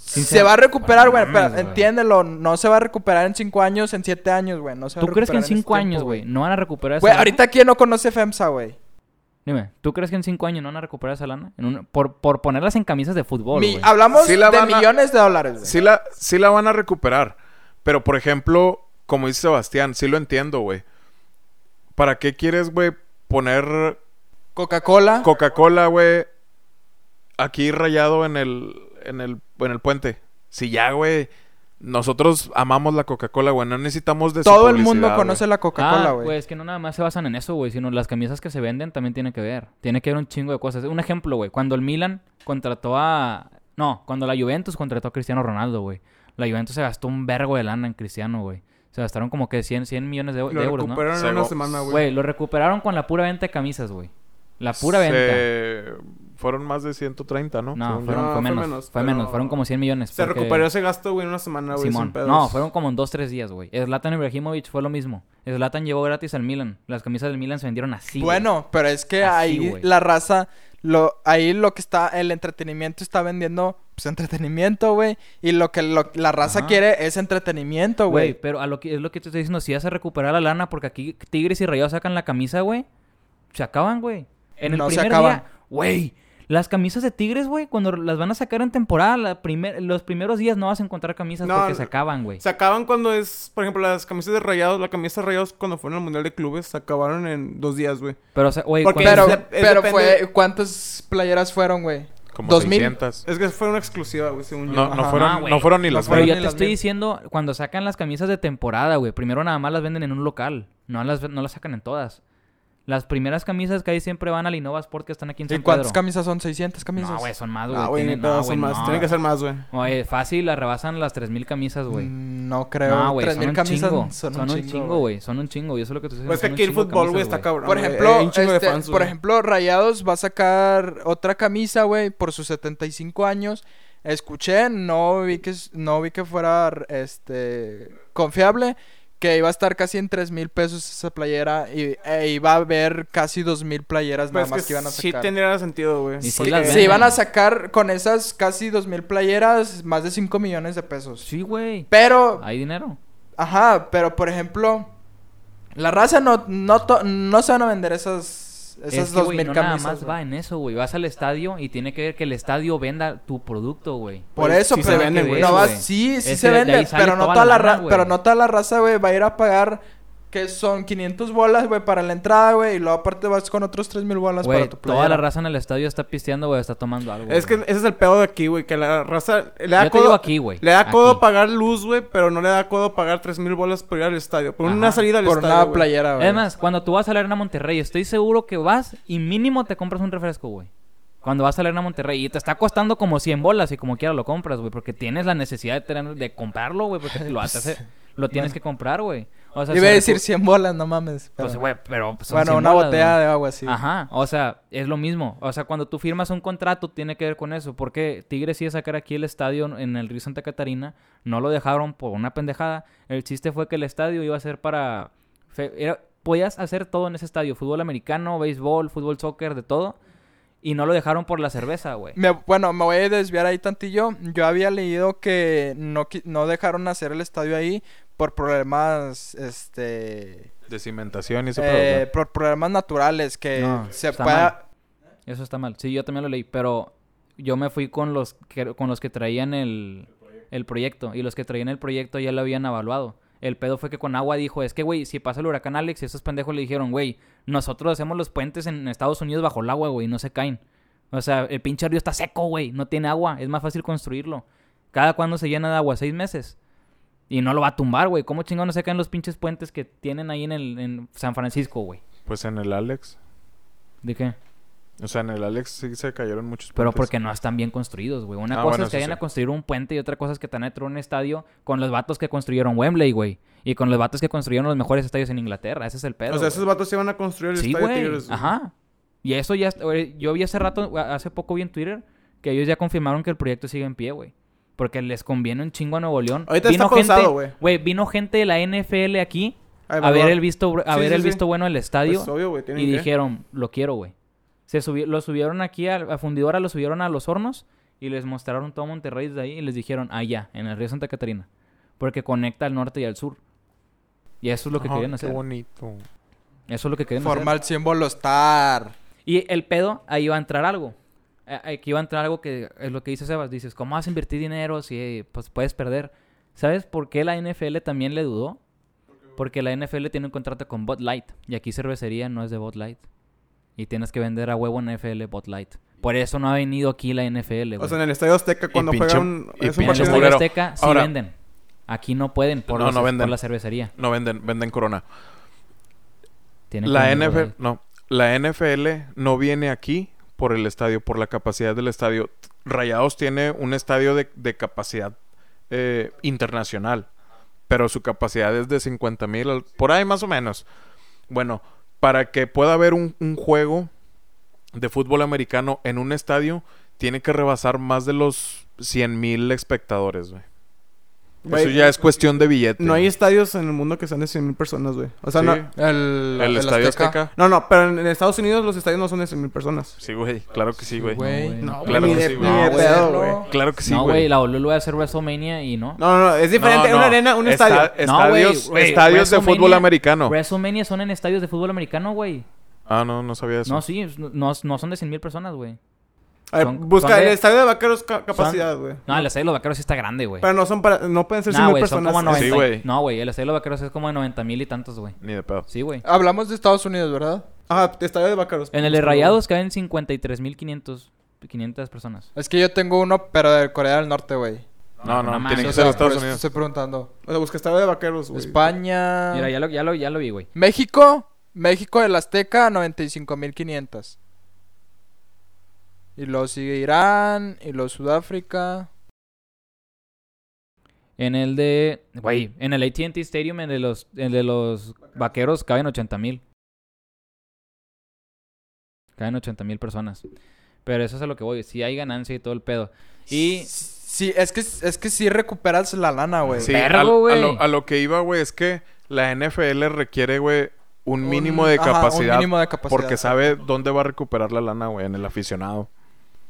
Se va a recuperar, güey, pero entiéndelo, no se va a recuperar en cinco años, en siete años, güey, no se va ¿Tú a crees que en cinco ese años, güey, no van a recuperar esa Güey, lana? ahorita quién no conoce FEMSA, güey. Dime, ¿tú crees que en cinco años no van a recuperar esa lana? En un- por, por ponerlas en camisas de fútbol, Mi- güey. hablamos Sí de a- millones de dólares, güey. Sí la, sí la van a recuperar. Pero, por ejemplo, como dice Sebastián, sí lo entiendo, güey. ¿Para qué quieres, güey, poner Coca-Cola. Coca-Cola, güey, aquí rayado en el, en el, en el puente? Si ya, güey, nosotros amamos la Coca-Cola, güey, no necesitamos de su Todo el mundo güey. conoce la Coca-Cola, Ah, güey. güey, es que no nada más se basan en eso, güey, sino las camisas que se venden también tiene que ver. Tiene que ver un chingo de cosas. Un ejemplo, güey, cuando el Milan contrató a... No, cuando la Juventus contrató a Cristiano Ronaldo, güey. La Juventus se gastó un vergo de lana en Cristiano, güey. Se gastaron como que 100, 100 millones de, de lo euros, ¿no? recuperaron en una semana, güey. Güey, lo recuperaron con la pura venta de camisas, güey. La pura venta. Fueron más de 130, ¿no? No, fueron, No, fue fue menos. menos, fue pero- menos, fueron como 100 millones. Se porque- recuperó ese gasto, güey, en una semana, güey, Simón. No, fueron como en dos, tres días, güey. Zlatan Ibrahimovic fue lo mismo. Zlatan llevó gratis al Milan. Las camisas del Milan se vendieron así. bueno, pero es que Así, ahí la raza, lo, ahí lo que está, el entretenimiento está vendiendo, pues entretenimiento, güey. Y lo que lo- la raza Ajá. quiere es entretenimiento, Güey, güey. pero a lo que es lo que te estoy diciendo, si vas a recuperar la lana, porque aquí Tigres y Rayados sacan la camisa, güey, se acaban, güey. En el No se acaban. día, güey, las camisas de Tigres, güey, cuando las van a sacar en temporada, la primer- los primeros días no vas a encontrar camisas No, porque se acaban, güey. Se acaban cuando es, por ejemplo, las camisas de rayados. La camisa de rayados cuando fueron al Mundial de Clubes se acabaron en dos días, güey. Pero, o sea, güey, Pero, es de- es pero depende- fue, ¿cuántas playeras fueron, güey? Como 2000. 600. Es que fue una exclusiva, güey, según yo. No, no fueron, Ah, güey. no fueron ni las Pero yo te estoy mil. diciendo, cuando sacan las camisas de temporada, güey, primero nada más las venden en un local. No las, no las sacan en todas. Las primeras camisas que ahí siempre van al Innova Sport que están aquí en ¿Y San cuántas Pedro. camisas son? ¿600 camisas? No, güey, son más, güey. Ah, güey, Tienen- no, son más. no. Tienen que ser más, güey. Oye, fácil, la rebasan las 3000 camisas, güey. Mm, No creo. No, güey, son 3000 un camisas chingo. son, Son un chingo, güey. Son un chingo. Y eso es lo que te estoy Pues es que aquí el chingo de fútbol, güey, camisas, está cabrón. Por güey. ejemplo, Hay un chingo de este, fans, por güey. ejemplo, Rayados va a sacar otra camisa, güey, por sus 75 años escuché, no vi que s- no vi que fuera este confiable, que iba a estar casi en tres mil pesos esa playera y e iba a haber casi dos mil playeras Pues nada más que que iban a sí sacar. tendría sentido, güey. Sí Se iban a sacar con esas casi dos mil playeras más de 5 millones de pesos. Sí, güey. Pero, Hay dinero. ajá, pero por ejemplo, la raza no, no, to- no se van a vender esas, esas es que, dos güey, mil no nada camisas. más güey. va en eso, güey. Vas al estadio y tiene que ver que el estadio venda tu producto, güey. Por Pues, eso, sí pero se venden, güey. no sí, sí Es se vende, pero no toda la ra- pero no toda la raza, güey, va a ir a pagar que son 500 bolas, güey, para la entrada, güey, y luego aparte vas con otros 3000 bolas Güey, para tu playera. toda la raza en el estadio está pisteando, güey, está tomando algo. Es que ese es el pedo de aquí, güey, que la raza le da Yo te codo, digo aquí, güey. le da codo aquí. pagar luz, güey, pero no le da codo pagar tres mil bolas por ir al estadio, por una salida al por estadio, una güey. playera, güey. Es más, cuando tú vas a la Arena Monterrey, estoy seguro que vas y mínimo te compras un refresco, güey. Cuando vas a la Arena Monterrey y te está costando como 100 bolas y como quiera lo compras, güey, porque tienes la necesidad de, tener- de comprarlo, güey, porque lo, haces- lo tienes que comprar, güey. O sea, Iba a decir recu- 100 bolas, no mames. Pues, pero- güey, pero son bueno, 100 una bolas, botella de agua, sí. Ajá, o sea, es lo mismo. O sea, cuando tú firmas un contrato, tiene que ver con eso. Porque Tigres iba a sacar aquí el estadio en el Río Santa Catarina. No lo dejaron por una pendejada. El chiste fue que el estadio iba a ser para. era- podías hacer todo en ese estadio: fútbol americano, béisbol, fútbol, soccer, de todo. Y no lo dejaron por la cerveza, güey. Me- bueno, me voy a desviar ahí tantillo. Yo había leído que no, no dejaron hacer el estadio ahí por problemas, este... De cimentación y ese eh, por problemas naturales que No, se pueda... Eso está mal. Sí, yo también lo leí, pero yo me fui con los que, con los que traían el, el proyecto. Y los que traían el proyecto ya lo habían evaluado. El pedo fue que con agua dijo, es que, güey, si pasa el huracán Alex, y esos pendejos le dijeron, güey, nosotros hacemos los puentes en Estados Unidos bajo el agua, güey, no se caen. O sea, el pinche río está seco, güey, no tiene agua, es más fácil construirlo. ¿Cada cuándo se llena de agua? ¿Seis meses? Y no lo va a tumbar, güey. ¿Cómo chingados no se caen los pinches puentes que tienen ahí en, el, en San Francisco, güey? Pues en el Alex. ¿De qué? O sea, en el Alex sí se cayeron muchos Pero puentes. porque no están bien construidos, güey. Una Ah, cosa bueno, es que vayan sí. a construir un puente y otra cosa es que te van a traer un estadio con los vatos que construyeron Wembley, güey. Y con los vatos que construyeron los mejores estadios en Inglaterra. Ese es el pedo. O sea, esos vatos se iban a construir el Sí, estadio güey. Tigres. Ajá. Y eso ya... Yo vi hace rato, hace poco vi en Twitter, que ellos ya confirmaron que el proyecto sigue en pie, güey. Porque les conviene un chingo a Nuevo León. Ahorita vino está pausado, güey. Güey, vino gente de la NFL aquí Ay, a va, ver el visto, a Sí, ver sí, el sí. visto bueno del estadio. Pues obvio, tienen Y que. dijeron, lo quiero, güey. Se subi- lo subieron aquí a, a fundidora, lo subieron a los hornos y les mostraron todo Monterrey desde ahí y les dijeron, allá, en el río Santa Catarina. Porque conecta al norte y al sur. Y eso es lo que Ajá, querían Qué hacer. bonito. Eso es lo que querían hacer. Forma el símbolo Star. Y el pedo, ahí va a entrar algo. Eh, Aquí va a entrar algo que es lo que dice Sebas. Dices, ¿cómo vas a invertir dinero si pues, puedes perder? ¿Sabes por qué la NFL también le dudó? Porque la NFL tiene un contrato con Bud Light. Y aquí cervecería no es de Bud Light. Y tienes que vender a huevo en NFL Bud Light. Por eso no ha venido aquí la NFL. O sea, en el estadio Azteca, cuando pinche- juega un. y Es un en el. Estadio. Azteca sí Ahora- venden. Aquí no pueden por, No, los- no venden. por la cervecería. No venden, venden corona. Tienen La NFL, no, la NFL no viene aquí por el estadio, por la capacidad del estadio. Rayados tiene un estadio de, de capacidad eh, internacional, pero su capacidad es de 50 mil, por ahí más o menos. Bueno, para que pueda haber un, un juego de fútbol americano en un estadio, tiene que rebasar más de los 100 mil espectadores, güey. Eso ya es cuestión de billete. No hay estadios en el mundo que sean de 100 mil personas, güey. O sea, Sí. no. El, el, estadio Azteca. No, no, pero en Estados Unidos los estadios no son de 100 mil personas. Sí, güey, claro que sí, güey. Güey. No, Claro que sí, güey. No, no. Claro que sí, no, güey. la Olulu va a hacer WrestleMania y no. No, no, es diferente No, una no. arena, un Esta- estadio. No, güey, Estadios, güey, estadios de fútbol americano. WrestleMania son en estadios de fútbol americano, güey. Ah, no, no sabía eso. No, sí, no, no son de 100 mil personas, güey. A ver, son- busca son de- el estadio de vaqueros ca- capacidad, güey. No, el estadio de los vaqueros sí está grande, güey. Pero no son para, no pueden ser 100 Nah, mil güey, son personas. como 90. Sí, güey. No, güey, el estadio de los vaqueros es como de 90 mil y tantos, güey. Ni de pedo. Sí, güey. Hablamos de Estados Unidos, ¿verdad? Ajá, estadio de vaqueros. En el de Rayados caben 53 mil 500 500 personas. Es que yo tengo uno, pero de Corea del Norte, güey. No, no, no tiene que O ser sea, Estados Unidos. estoy preguntando. O sea, busca estadio de vaqueros, güey. España. Mira, ya lo, ya lo, ya lo vi, güey. México. México del Azteca, 95.500. Y luego sigue Irán. Y luego Sudáfrica. En el de... Güey, en el AT&T Stadium, el de los, el de los vaqueros, caben 80 mil. Caben 80 mil personas. Pero eso es a lo que voy. Si hay ganancia y todo el pedo. Y Sí, es que, es que sí recuperas la lana, güey. Sí, a, lo, a lo que iba, güey, es que la NFL requiere, güey, un Un- mínimo de ajá, un capacidad. mínimo de capacidad. Porque sabe dónde va a recuperar la lana, güey, en el aficionado.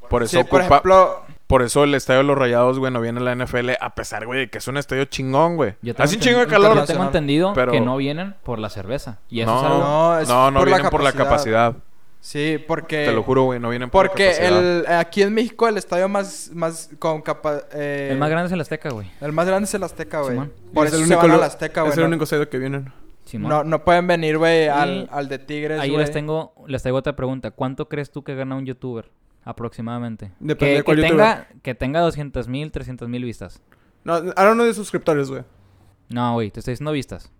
Por eso Sí, por ocupa- ejemplo, Por eso el estadio de los Rayados, güey, no viene la NFL, a pesar, güey, de que es un estadio chingón, güey. yo tengo, Hace un chingo de yo calor. tengo Internacional. entendido Pero- que no vienen por la cerveza. Y eso no, es algo... No, es no, no por la vienen por la capacidad. sí, porque... Te lo juro, güey, no vienen por la Porque capacidad. el, aquí en México el estadio más, más con capa... eh, El más grande es el Azteca, güey. El más grande es el Azteca, güey. Simón. Por Es eso el se único van lu- al Azteca, güey. Es el único estadio que vienen. Simón. No, no pueden venir, güey, al, al de Tigres, Ahí güey. les tengo, les traigo otra pregunta. ¿Cuánto crees tú que gana un youtuber? Aproximadamente. Depende que, de cuál que youtuber. tenga, que tenga 200 mil, 300 mil vistas. No, ahora no de suscriptores, güey. No, güey, te estoy diciendo vistas.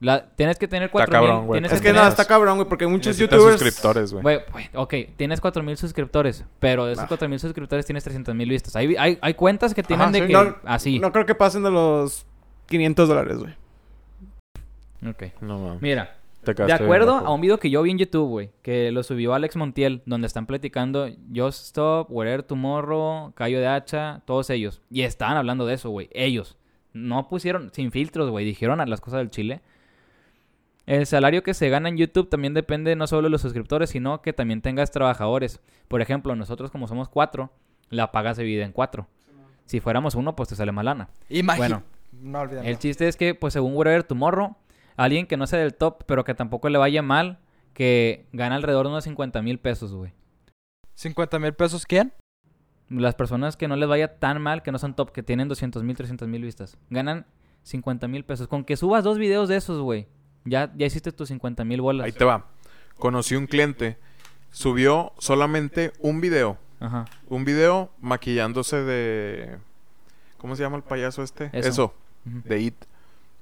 La, tienes que tener Está 4 cabrón, mil. güey. Es que que tener... nada, está cabrón, güey, porque muchos Necesitas youtubers... suscriptores, güey. Ok, tienes 4 mil suscriptores, pero de esos Ah. 4 mil suscriptores tienes 300 mil vistas. Hay, hay, hay cuentas que tienen Ajá, de sí. que... No, así. No creo que pasen de los 500 dólares, güey. Ok. No, mames. Mira, de acuerdo a un video que yo vi en YouTube, güey, que lo subió Alex Montiel, donde están platicando Just Stop, Wherever Tomorrow, Cayo de Hacha, todos ellos. Y estaban hablando de eso, güey. Ellos. No pusieron, sin filtros, güey, dijeron a las cosas del Chile. El salario que se gana en YouTube también depende no solo de los suscriptores, sino que también tengas trabajadores. Por ejemplo, nosotros como somos cuatro, la paga se divide en cuatro. Si fuéramos uno, pues te sale más lana. Imagi- Bueno. No. El chiste es que, pues según Wherever Tomorrow, alguien que no sea del top, pero que tampoco le vaya mal, que gana alrededor de unos 50 mil pesos, güey. 50 mil pesos, ¿quién? Las personas que no les vaya tan mal, que no son top, que tienen 200 mil, 300 mil vistas, ganan 50 mil pesos. Con que subas dos videos de esos, güey, ya, ya hiciste tus 50 mil bolas. Ahí te va. Conocí un cliente. Subió solamente un video. Ajá. Un video maquillándose de... ¿Cómo se llama el payaso este? Eso. De It.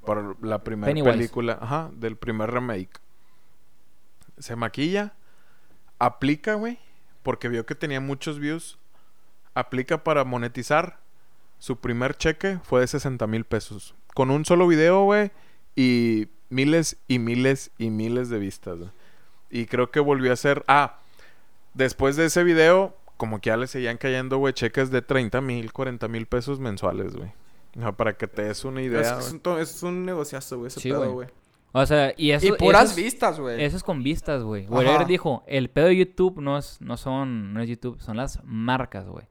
Para la primera película. Ajá. Del primer remake. Se maquilla. Aplica, güey. Porque vio que tenía muchos views. Aplica para monetizar. Su primer cheque fue de 60 mil pesos. Con un solo video, güey. Y miles y miles y miles de vistas. Y creo que volvió a ser... Ah, después de ese video, como que ya le seguían cayendo, güey, cheques de 30 mil, 40 mil pesos mensuales, güey. O sea, para que te des una Es, idea. es güey. un, es un negociazo, güey, ese Sí, pedo, güey. O sea, y eso... y puras eso es- vistas, güey. Eso es con vistas, güey. Wherever dijo, el pedo de YouTube no es, no son, no es YouTube, son las marcas, güey.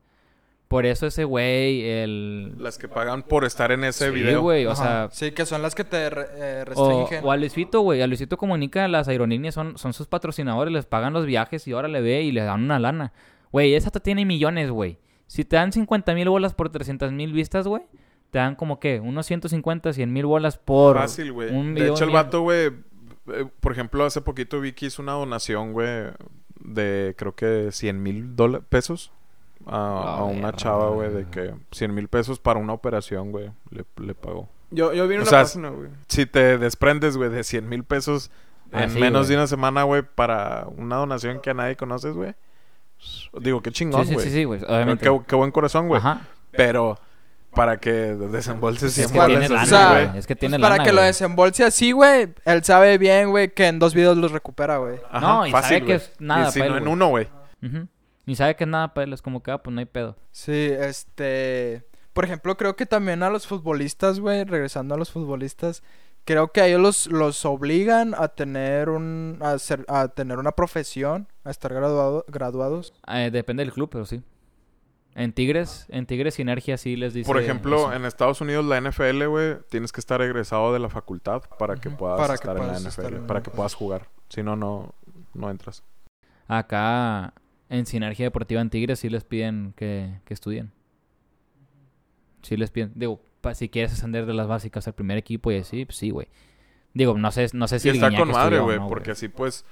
Por eso ese güey, el... Las que pagan por estar en ese Sí, video. güey, o Ajá. sea... Sí, que son las que te re- eh, O, restringen. o a Luisito, güey. A Luisito Comunica, las aerolíneas son, son sus patrocinadores, les pagan los viajes y ahora le ve y le dan una lana. Güey, esa te tiene millones, güey. Si te dan 50 mil bolas por 300 mil vistas, güey, te dan como que unos 150, 100 mil bolas por... Fácil, güey. un De hecho, el vato, güey, eh, por ejemplo, hace poquito Vicky hizo una donación, güey, de creo que 100 mil pesos a, una chava, güey, de que 100 mil pesos para una operación, güey, le, le pagó. Yo, yo vi en O una sea, página, güey. Si te desprendes, güey, de 100 mil pesos Ah, en sí, menos güey. de una semana, güey, para una donación que a nadie conoces, güey. Digo, qué chingón, Sí, sí, güey. sí, sí, güey. Qué, Obviamente. qué- qué buen corazón, güey. Ajá. Pero para que desembolses Es 100 que bolas tiene así, lana, o sea, güey. Es que Pues tiene para lana, que lo desembolse así, güey, él sabe bien, güey, que en dos videos los recupera, güey. Ajá, No, y sabe que es nada Y si él, no en uno, güey. Y sabe que es nada para él, es como que, ah, pues no hay pedo. Sí, este... Por ejemplo, creo que también a los futbolistas, güey, regresando a los futbolistas, creo que a ellos los, los obligan a tener un... A, ser- a tener una profesión, a estar graduado, graduados. Eh, depende del club, pero sí. En Tigres, en Tigres Sinergia sí les dice Por ejemplo, eso. en Estados Unidos la NFL, güey, tienes que estar egresado de la facultad para que puedas Para que estar en la NFL, estar en la para que puedas jugar. Si no, no, no entras. Acá en Sinergia Deportiva en Tigres sí les piden que, que estudien. Sí les piden, digo, pa- si quieres ascender de las básicas al primer equipo y así, pues sí, güey. Digo, no sé, no sé si y está con madre, güey, no, porque así pues...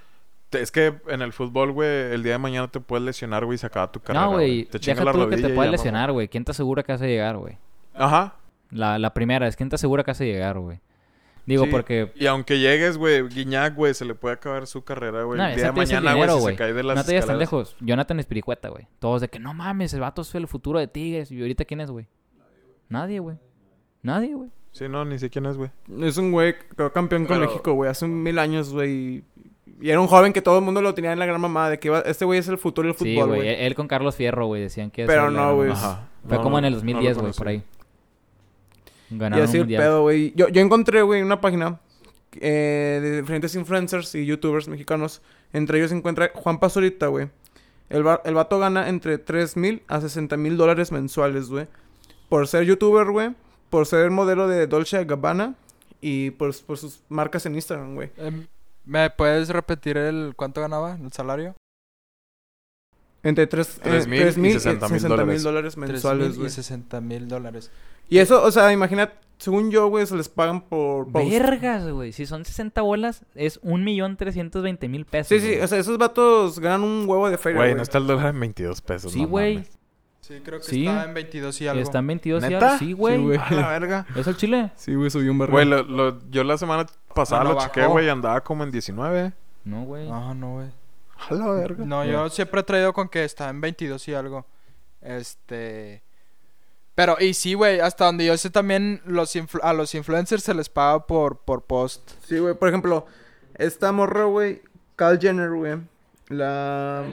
es que en el fútbol, güey, el día de mañana te puedes lesionar, güey, y se acaba tu carrera. No, güey, Te chinga deja la tú que rodilla te puedes lesionar, güey. ¿Quién te asegura que vas a llegar, güey? Ajá. La, la primera es, ¿quién te asegura que vas a llegar, güey? Digo, Sí, porque... Y aunque llegues, güey, Guiñac, güey, se le puede acabar su carrera, güey. No, el día de mañana, güey, si güey. se cae de las No te vayas tan lejos. Jonathan Espiricueta, güey. Todos de que, no mames, el vato es el futuro de Tigres. ¿Y ahorita quién es, güey? Nadie, güey. Nadie, güey. Sí, no, ni sé quién es, güey. Es un güey que quedó campeón con Pero- México, güey, hace mil años, güey. Y Y era un joven que todo el mundo lo tenía en la gran mamá de que iba- este güey es el futuro del Sí, fútbol, güey. güey. Él con Carlos Fierro, güey. Decían que... Pero no, güey. Fue No, como en el no lo 2010, güey, por ahí. y Ganaron así un el pedo, güey. Yo, yo encontré, güey, una página eh, de diferentes influencers y youtubers mexicanos. Entre ellos se encuentra Juan Pazurita, güey. El, va- el vato gana entre 3 mil a 60 mil dólares mensuales, güey. Por ser youtuber, güey. Por ser modelo de Dolce Gabbana. Y por, por sus marcas en Instagram, güey. Em, ¿Me puedes repetir el cuánto ganaba el salario? Entre 3 Tres mil y 60 mil dólares. dólares mensuales, 3,000 güey. y 60 mil dólares. Y eso, o sea, imagina, según yo, güey, se les pagan por post. Vergas, güey. Si son 60 bolas, es 1.320.000 pesos. Sí, sí, o sea, esos vatos ganan un huevo de feria, Güey, güey. no está el dólar en 22 pesos. Sí, no güey. mames. Sí, creo que Sí. está en 22 y algo. Está en 22 y ¿Neta? algo. Sí, güey. Sí, güey. A la verga. ¿Es el chile? Sí, güey, subió un barrio. Güey, lo, lo- yo la semana pasada Ah, lo chequé, güey, y andaba como en 19. No, güey. Ah, no, güey. A la verga. No, yo siempre he traído con que está en 22 y algo. Este. Pero, y sí, güey, hasta donde yo sé también los influ- a los influencers se les paga por, por post. Sí, güey, por ejemplo, esta morra, güey, Kyle Jenner, güey. La.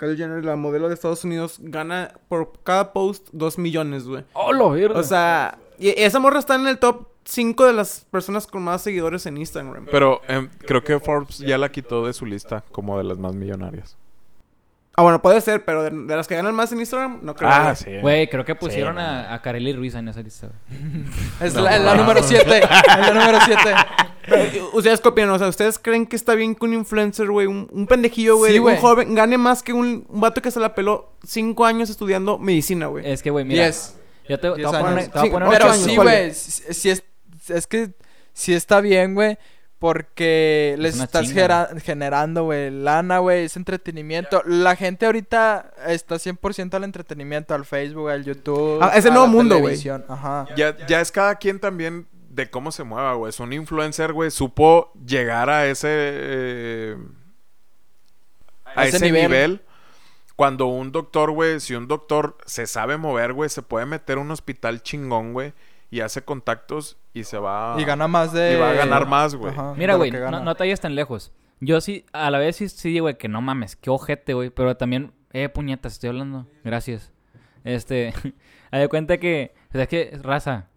Kyle Jenner, la modelo de Estados Unidos, gana por cada post 2 millones, güey. ¡Oh, lo verga! O sea, y esa morra está en el top 5 de las personas con más seguidores en Instagram. Pero em, creo que Forbes ya la quitó de su lista como de las más millonarias. Ah, bueno, puede ser, pero de, de las que ganan más en Instagram, no creo. Ah, sí. Güey, creo que pusieron Sí, a, a Kareli Ruiz en esa lista, güey. Es la, es la número 7. Es la número 7. Pero, ¿Ustedes qué opinan? O sea, ¿ustedes creen que está bien que un influencer, güey, un, un pendejillo, güey, Sí, un güey. joven, gane más que un, un vato que se la peló 5 años estudiando medicina, güey? Es que, güey, mira. 10. Yo te, te voy a poner, años. te voy a Sí, poner Pero años, sí, güey. Si, si es, es que sí está bien, güey. Porque les estás gera- generando, güey, lana, güey, es entretenimiento. La gente ahorita está 100% al entretenimiento, al Facebook, al YouTube. Ah, es el nuevo mundo, güey. Ajá. Ya, ya es cada quien también de cómo se mueva, güey. Es un influencer, güey. Supo llegar a ese... eh, a ese ese, nivel. nivel. Cuando un doctor, güey, si un doctor se sabe mover, güey, se puede meter a un hospital chingón, güey, y hace contactos y se va... Y gana más de... Y va a ganar más, güey. Ajá, Mira, güey, no, te vayas tan lejos. Yo sí, a la vez sí, sí digo, güey, que no mames, qué ojete, güey. Pero también, eh, puñetas, estoy hablando. Gracias. Este, haz de cuenta que, o sea, es que, raza,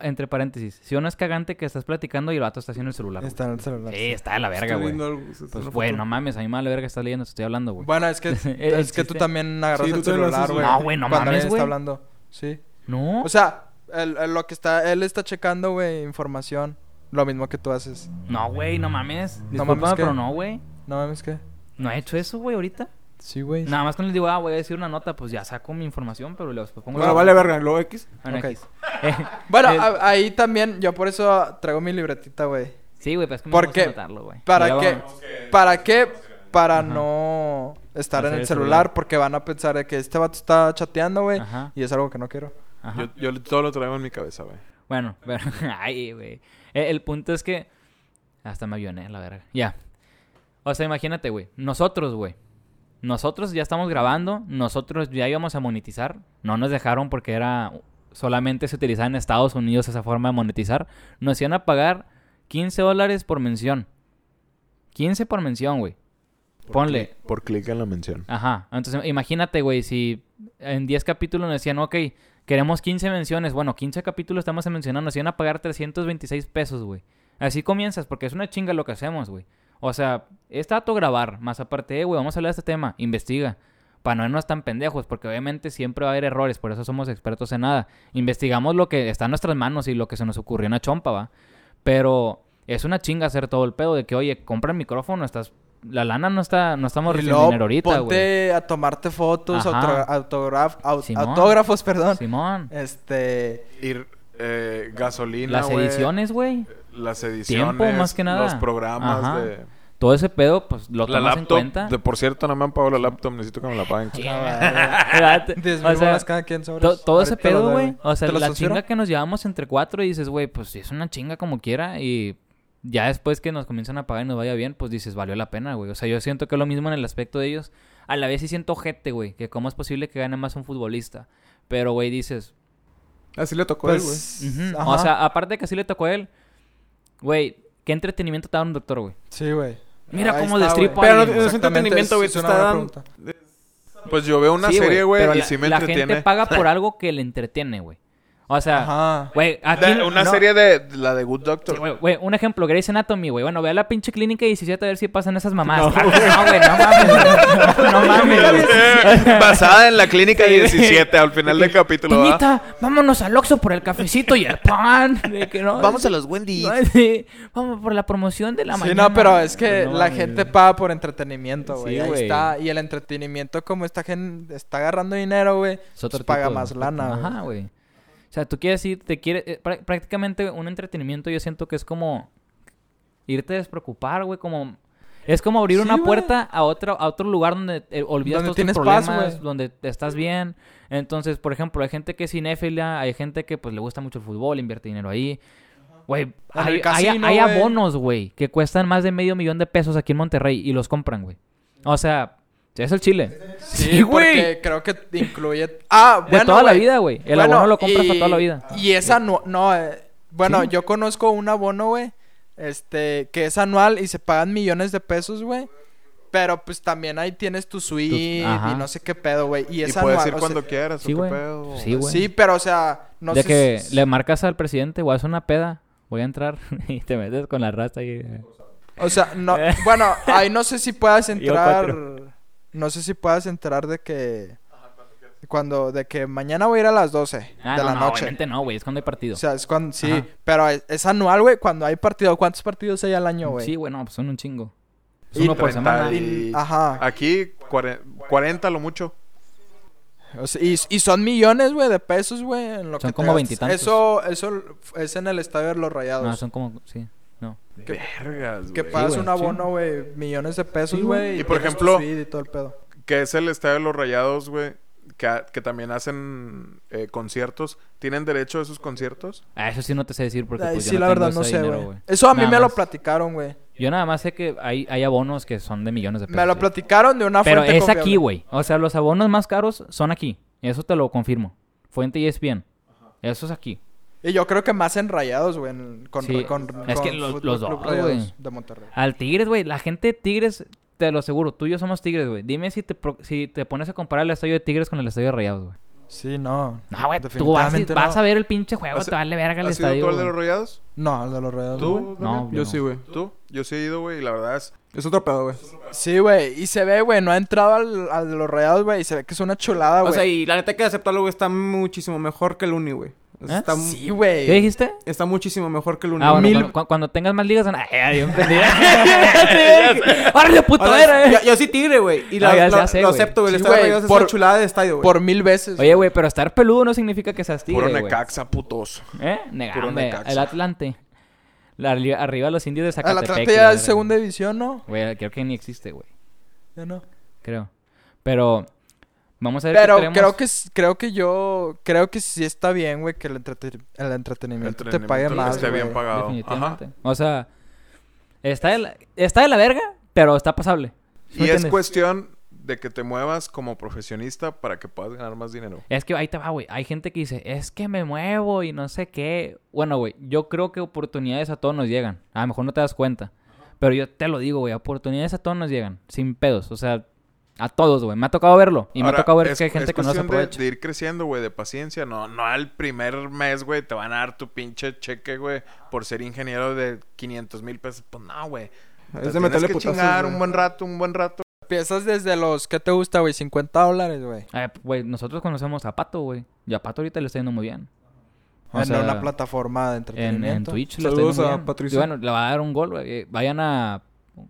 entre paréntesis, si uno es cagante que estás platicando y el vato está haciendo el celular. güey. Está en el celular. Sí, está de la verga, güey. Pues, güey, no mames, a mí me vale verga que estás leyendo, te estoy hablando, güey. Bueno, es que, es que tú también agarras Sí, el celular, güey. No, güey, no cuando mames, güey. está hablando. Sí. No. O sea, el- el- lo que está... Él está checando, güey, información. Lo mismo que tú haces. No, güey, no mames. No mames, ¿qué? pero no, güey. No mames, ¿qué? No he hecho eso, güey, ahorita. Sí, güey. Nada más cuando les digo, ah, voy a decir una nota, pues ya saco mi información, pero les pongo... Bueno, vale verga, luego X. Bueno, Ok. X. Eh, Bueno, el- a- ahí también, yo por eso traigo mi libretita, güey. Sí, güey, pero es que me ¿Por gusta qué? anotarlo, güey. ¿Para qué? ¿Para qué? Para Ajá. no estar en el el celular, celular. porque van a pensar de que este vato está chateando, güey. Ajá. Y es algo que no quiero. Ajá. Yo, yo todo lo traigo en mi cabeza, güey. Bueno, pero... Ay, güey. Eh, El punto es que... Hasta me avioné, la verga. Ya. O sea, imagínate, güey. Nosotros, güey. Nosotros ya estamos grabando. Nosotros ya íbamos a monetizar. No nos dejaron porque era... Solamente se utilizaba en Estados Unidos esa forma de monetizar. Nos iban a pagar 15 dólares por mención. 15 por mención, güey. Ponle. Por clic en la mención. Ajá. Entonces, imagínate, güey, si en 10 capítulos nos decían, ok, queremos 15 menciones. Bueno, 15 capítulos estamos mencionando. Nos iban a pagar 326 pesos, güey. Así comienzas, porque es una chinga lo que hacemos, güey. O sea, es dato grabar. Más aparte, eh, güey, vamos a hablar de este tema. Investiga. Para no irnos tan pendejos, porque obviamente siempre va a haber errores. Por eso somos expertos en nada. Investigamos lo que está en nuestras manos y lo que se nos ocurrió en la chompa, ¿va? Pero es una chinga hacer todo el pedo de que, oye, compra el micrófono, estás... La lana no está... No estamos recibiendo dinero ahorita, güey. ponte a tomarte fotos, Ajá. autogra- autograf- au- Simón. autógrafos, perdón. Simón. Este... Ir, eh, gasolina, Las ediciones, güey. Las ediciones. Tiempo, más que nada. Los programas Ajá. de... Todo ese pedo, pues lo La tomas en laptop. cuenta. De, por cierto, no me han pagado la laptop. Necesito que me la paguen. O sea, cada quien to- todo ese pedo, güey. O sea, ¿Te los la chinga que nos llevamos entre cuatro y dices, güey, pues es una chinga como quiera. Y ya después que nos comienzan a pagar y nos vaya bien, pues dices, valió la pena, güey. O sea, yo siento que es lo mismo en el aspecto de ellos. A la vez sí siento gente, güey, que cómo es posible que gane más un futbolista. Pero, güey, dices, Así le tocó a él, güey. Pues... ujú. ajá. o sea, aparte de que así le tocó a él, güey, ¿qué entretenimiento te da un doctor, güey? Sí, güey. Mira Ahí cómo está, destripo güey. a Pero no es Exactamente, entretenimiento, güey. es Te una está buena dando... pregunta. Pues yo veo una Sí, serie, güey, pero y la, sí me la entretiene. gente paga por algo que le entretiene, güey. O sea, güey, aquí... Una no- serie de la de Good Doctor. Sí, güey, un ejemplo, Grey's Anatomy, güey. Bueno, ve a la pinche clínica 17 a ver si pasan esas mamás. No, güey, no, mames. No, mames, güey. Basada en la clínica 17 al final del capítulo. vámonos al Oxxo por el cafecito y el pan. De que no, Vamos a los Wendy. no, sí, Vamos por la promoción de la Sí, mañana. no, pero es que No la mames. gente paga por entretenimiento, güey. Sí, Ahí güey. está. Y el entretenimiento, como esta gente está agarrando dinero, güey, pues paga más lana, güey. Ajá, güey. O sea, tú quieres ir, te quieres... eh, prá- prácticamente un entretenimiento yo siento que es como... Irte a despreocupar, güey, como... Es como abrir Sí, una güey. puerta a otro, a otro lugar donde eh, olvidas Donde todos tienes tus paz, problemas, güey. donde estás bien. Entonces, por ejemplo, hay gente que es cinéfila, hay gente que pues le gusta mucho el fútbol, invierte dinero ahí. Güey, hay, hay- casino, hay abonos, güey, que cuestan más de medio millón de pesos aquí en Monterrey y los compran, güey. O sea, es el chile. Sí, porque creo que incluye... Ah, De bueno, toda la güey. vida, güey. El Bueno, abono lo compras y- para toda la vida. Y es anual... No, eh, bueno, Sí. yo conozco un abono, güey, este, que es anual y se pagan millones de pesos, güey. Pero pues también ahí tienes tu suite ajá. y no sé qué pedo, güey. Y Y es puedes anual. ir cuando sea, quieras. Sí, ¿o qué güey. pedo? Sí, güey. Sí, pero o sea, no de sé que si- le marcas al presidente, a hacer una peda, voy a entrar y te metes con la raza y... O sea, no, bueno, ahí no sé si puedas Yo entrar. No sé si puedas entrar de que. Cuando, de que mañana voy a ir a las 12 Ah, de no, la no, noche. obviamente no, güey, es cuando hay partido. O sea, es cuando. Sí, Ajá. pero es, es anual, güey, cuando hay partido. ¿Cuántos partidos hay al año, güey? sí, güey, no, pues son un chingo. Es Y uno por 30 semana. y- Ajá. Aquí, cuare- 40 lo mucho. O sea, y, y son millones, güey, de pesos, güey. en lo Son que te como veintitantos. Eso, eso es en el estadio de los Rayados. No, son como, sí, no. Vergas, que pagas un abono, güey, millones de pesos, Sí, güey. Y por ejemplo- y todo el pedo. Que es el Estadio de los Rayados, güey. Que, que también hacen eh, conciertos. ¿Tienen derecho a esos conciertos? Ah, eso sí no te sé decir porque Ay, pues, yo sí, no la tengo verdad no ese sé, dinero, güey. Eso a mí Nada me lo más. platicaron, güey. Yo nada más sé que hay, hay abonos que son de millones de pesos. Me lo sí. platicaron de una Pero fuente es aquí, confiable. güey. O sea, los abonos más caros son aquí. Eso te lo confirmo. Fuente ESPN. Eso es aquí. Y yo creo que más en Rayados, güey, con, Sí. con, Es que con los- Fútbol los Club dos, güey. de Monterrey. Al Tigres, güey. La gente de Tigres, te lo aseguro. Tú y yo somos Tigres, güey. Dime si te, si te pones a comparar el estadio de Tigres con el estadio de Rayados, güey. Sí, no. No, güey. Tú vas, a ver el pinche juego. ¿Has- Te vale verga el ¿Has ido estadio. tú al de los Rayados? No, el de los Rayados. ¿Tú? No, Yo no. sí, güey. ¿Tú? Yo sí he ido, güey, y la verdad es... Es otro pedo, güey. Sí, güey. Y se ve, güey, no ha entrado al, al de los Rayados, güey. Y se ve que es una chulada, O güey. sea, y la neta hay que aceptarlo, güey. Está muchísimo mejor que el Uni, güey. ¿Eh? Está, Sí, ¿Qué güey. dijiste? está muchísimo mejor que el. Ah, bueno, Mil- cu- cu- cuando tengas más ligas... Ay, ay, yo entendí. ¡Órale, O puto! sea, era, eh! yo, yo sí tigre, güey. Y la- Ah, ya- lo, ya sé, lo güey. acepto, güey. El estadio es por- chulada de estadio, güey. Por mil veces. Oye, güey, pero estar peludo no significa que seas tigre, Puro. Necaxa, putos. ¿Eh? Puro Negame. Necaxa. El Atlante. La, arri- arriba los indios de Al Zacatepec. Atlante y la ya es segunda división, ¿no? Güey, creo que ni existe, güey. Ya no. Creo. Pero... Vamos a ver Pero qué tenemos. creo que creo que yo creo que sí está bien, güey, que el, entrete- el entretenimiento, te pague más, esté bien pagado. Definitivamente. Ajá. O sea... Está de, la, está de la verga, pero está pasable. ¿Sí me Y es entiendes? cuestión de que te muevas como profesionista para que puedas ganar más dinero. Es que ahí te va, güey. Hay gente que dice, es que me muevo y no sé qué. Bueno, güey, yo creo que oportunidades a todos nos llegan. A lo mejor no te das cuenta. Pero yo te lo digo, güey, oportunidades a todos nos llegan. Sin pedos. O sea, a todos, güey. Me ha tocado verlo. Y me ha tocado ver es- que hay gente es que no se de- ir creciendo, güey, de paciencia. No, no al primer mes, güey, te van a dar tu pinche cheque, güey, por ser ingeniero de 500 mil pesos. Pues no, güey. Es de tienes meterle que putazos, chingar güey. un buen rato, un buen rato. Empiezas desde los, ¿qué te gusta, güey? 50 dólares, güey. Eh, Güey, nosotros conocemos a Pato, güey. Y a Pato ahorita le está yendo muy bien. O En sea, una plataforma de En, entretenimiento. en Twitch le está yendo muy a. Patricio. Y bueno, le va a dar un gol, güey. Vayan a...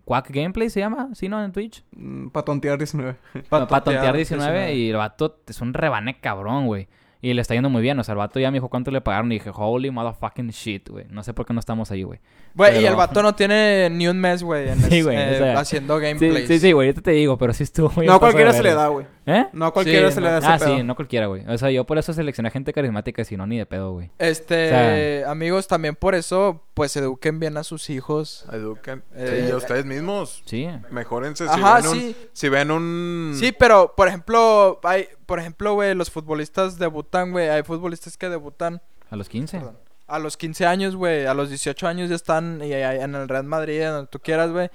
Quack Gameplay se llama, ¿sí, no? En Twitch. Mm, Pa' tontear 19. Para tontear tontear 19 y el vato es un rebane cabrón, güey. Y le está yendo muy bien. O sea, el vato ya me dijo cuánto le pagaron y dije, holy motherfucking shit, güey. No sé por qué no estamos ahí, güey. Güey, y el vato no tiene ni un mes, güey, Sí, güey, eh, o sea, haciendo gameplays. sí, sí, güey. Ahorita te digo, pero sí estuvo muy No cualquiera se le da, güey. ¿Eh? No a cualquiera Sí, se le da ese Ah, pedo. sí, no cualquiera, güey. O sea, yo por eso seleccioné gente carismática, si no, ni de pedo, güey. Este, amigos, también por eso, pues eduquen bien a sus hijos. Eduquen. Eh, y a ustedes mismos. Sí. Mejórense. Si Ajá, ven un, sí. Si ven un... Sí, pero, por ejemplo, hay, por ejemplo, güey, los futbolistas debutan, güey, hay futbolistas que debutan A los 15. Perdón. a los 15 años, güey, a los 18 años ya están y, y- en el Real Madrid, en donde tú quieras, güey.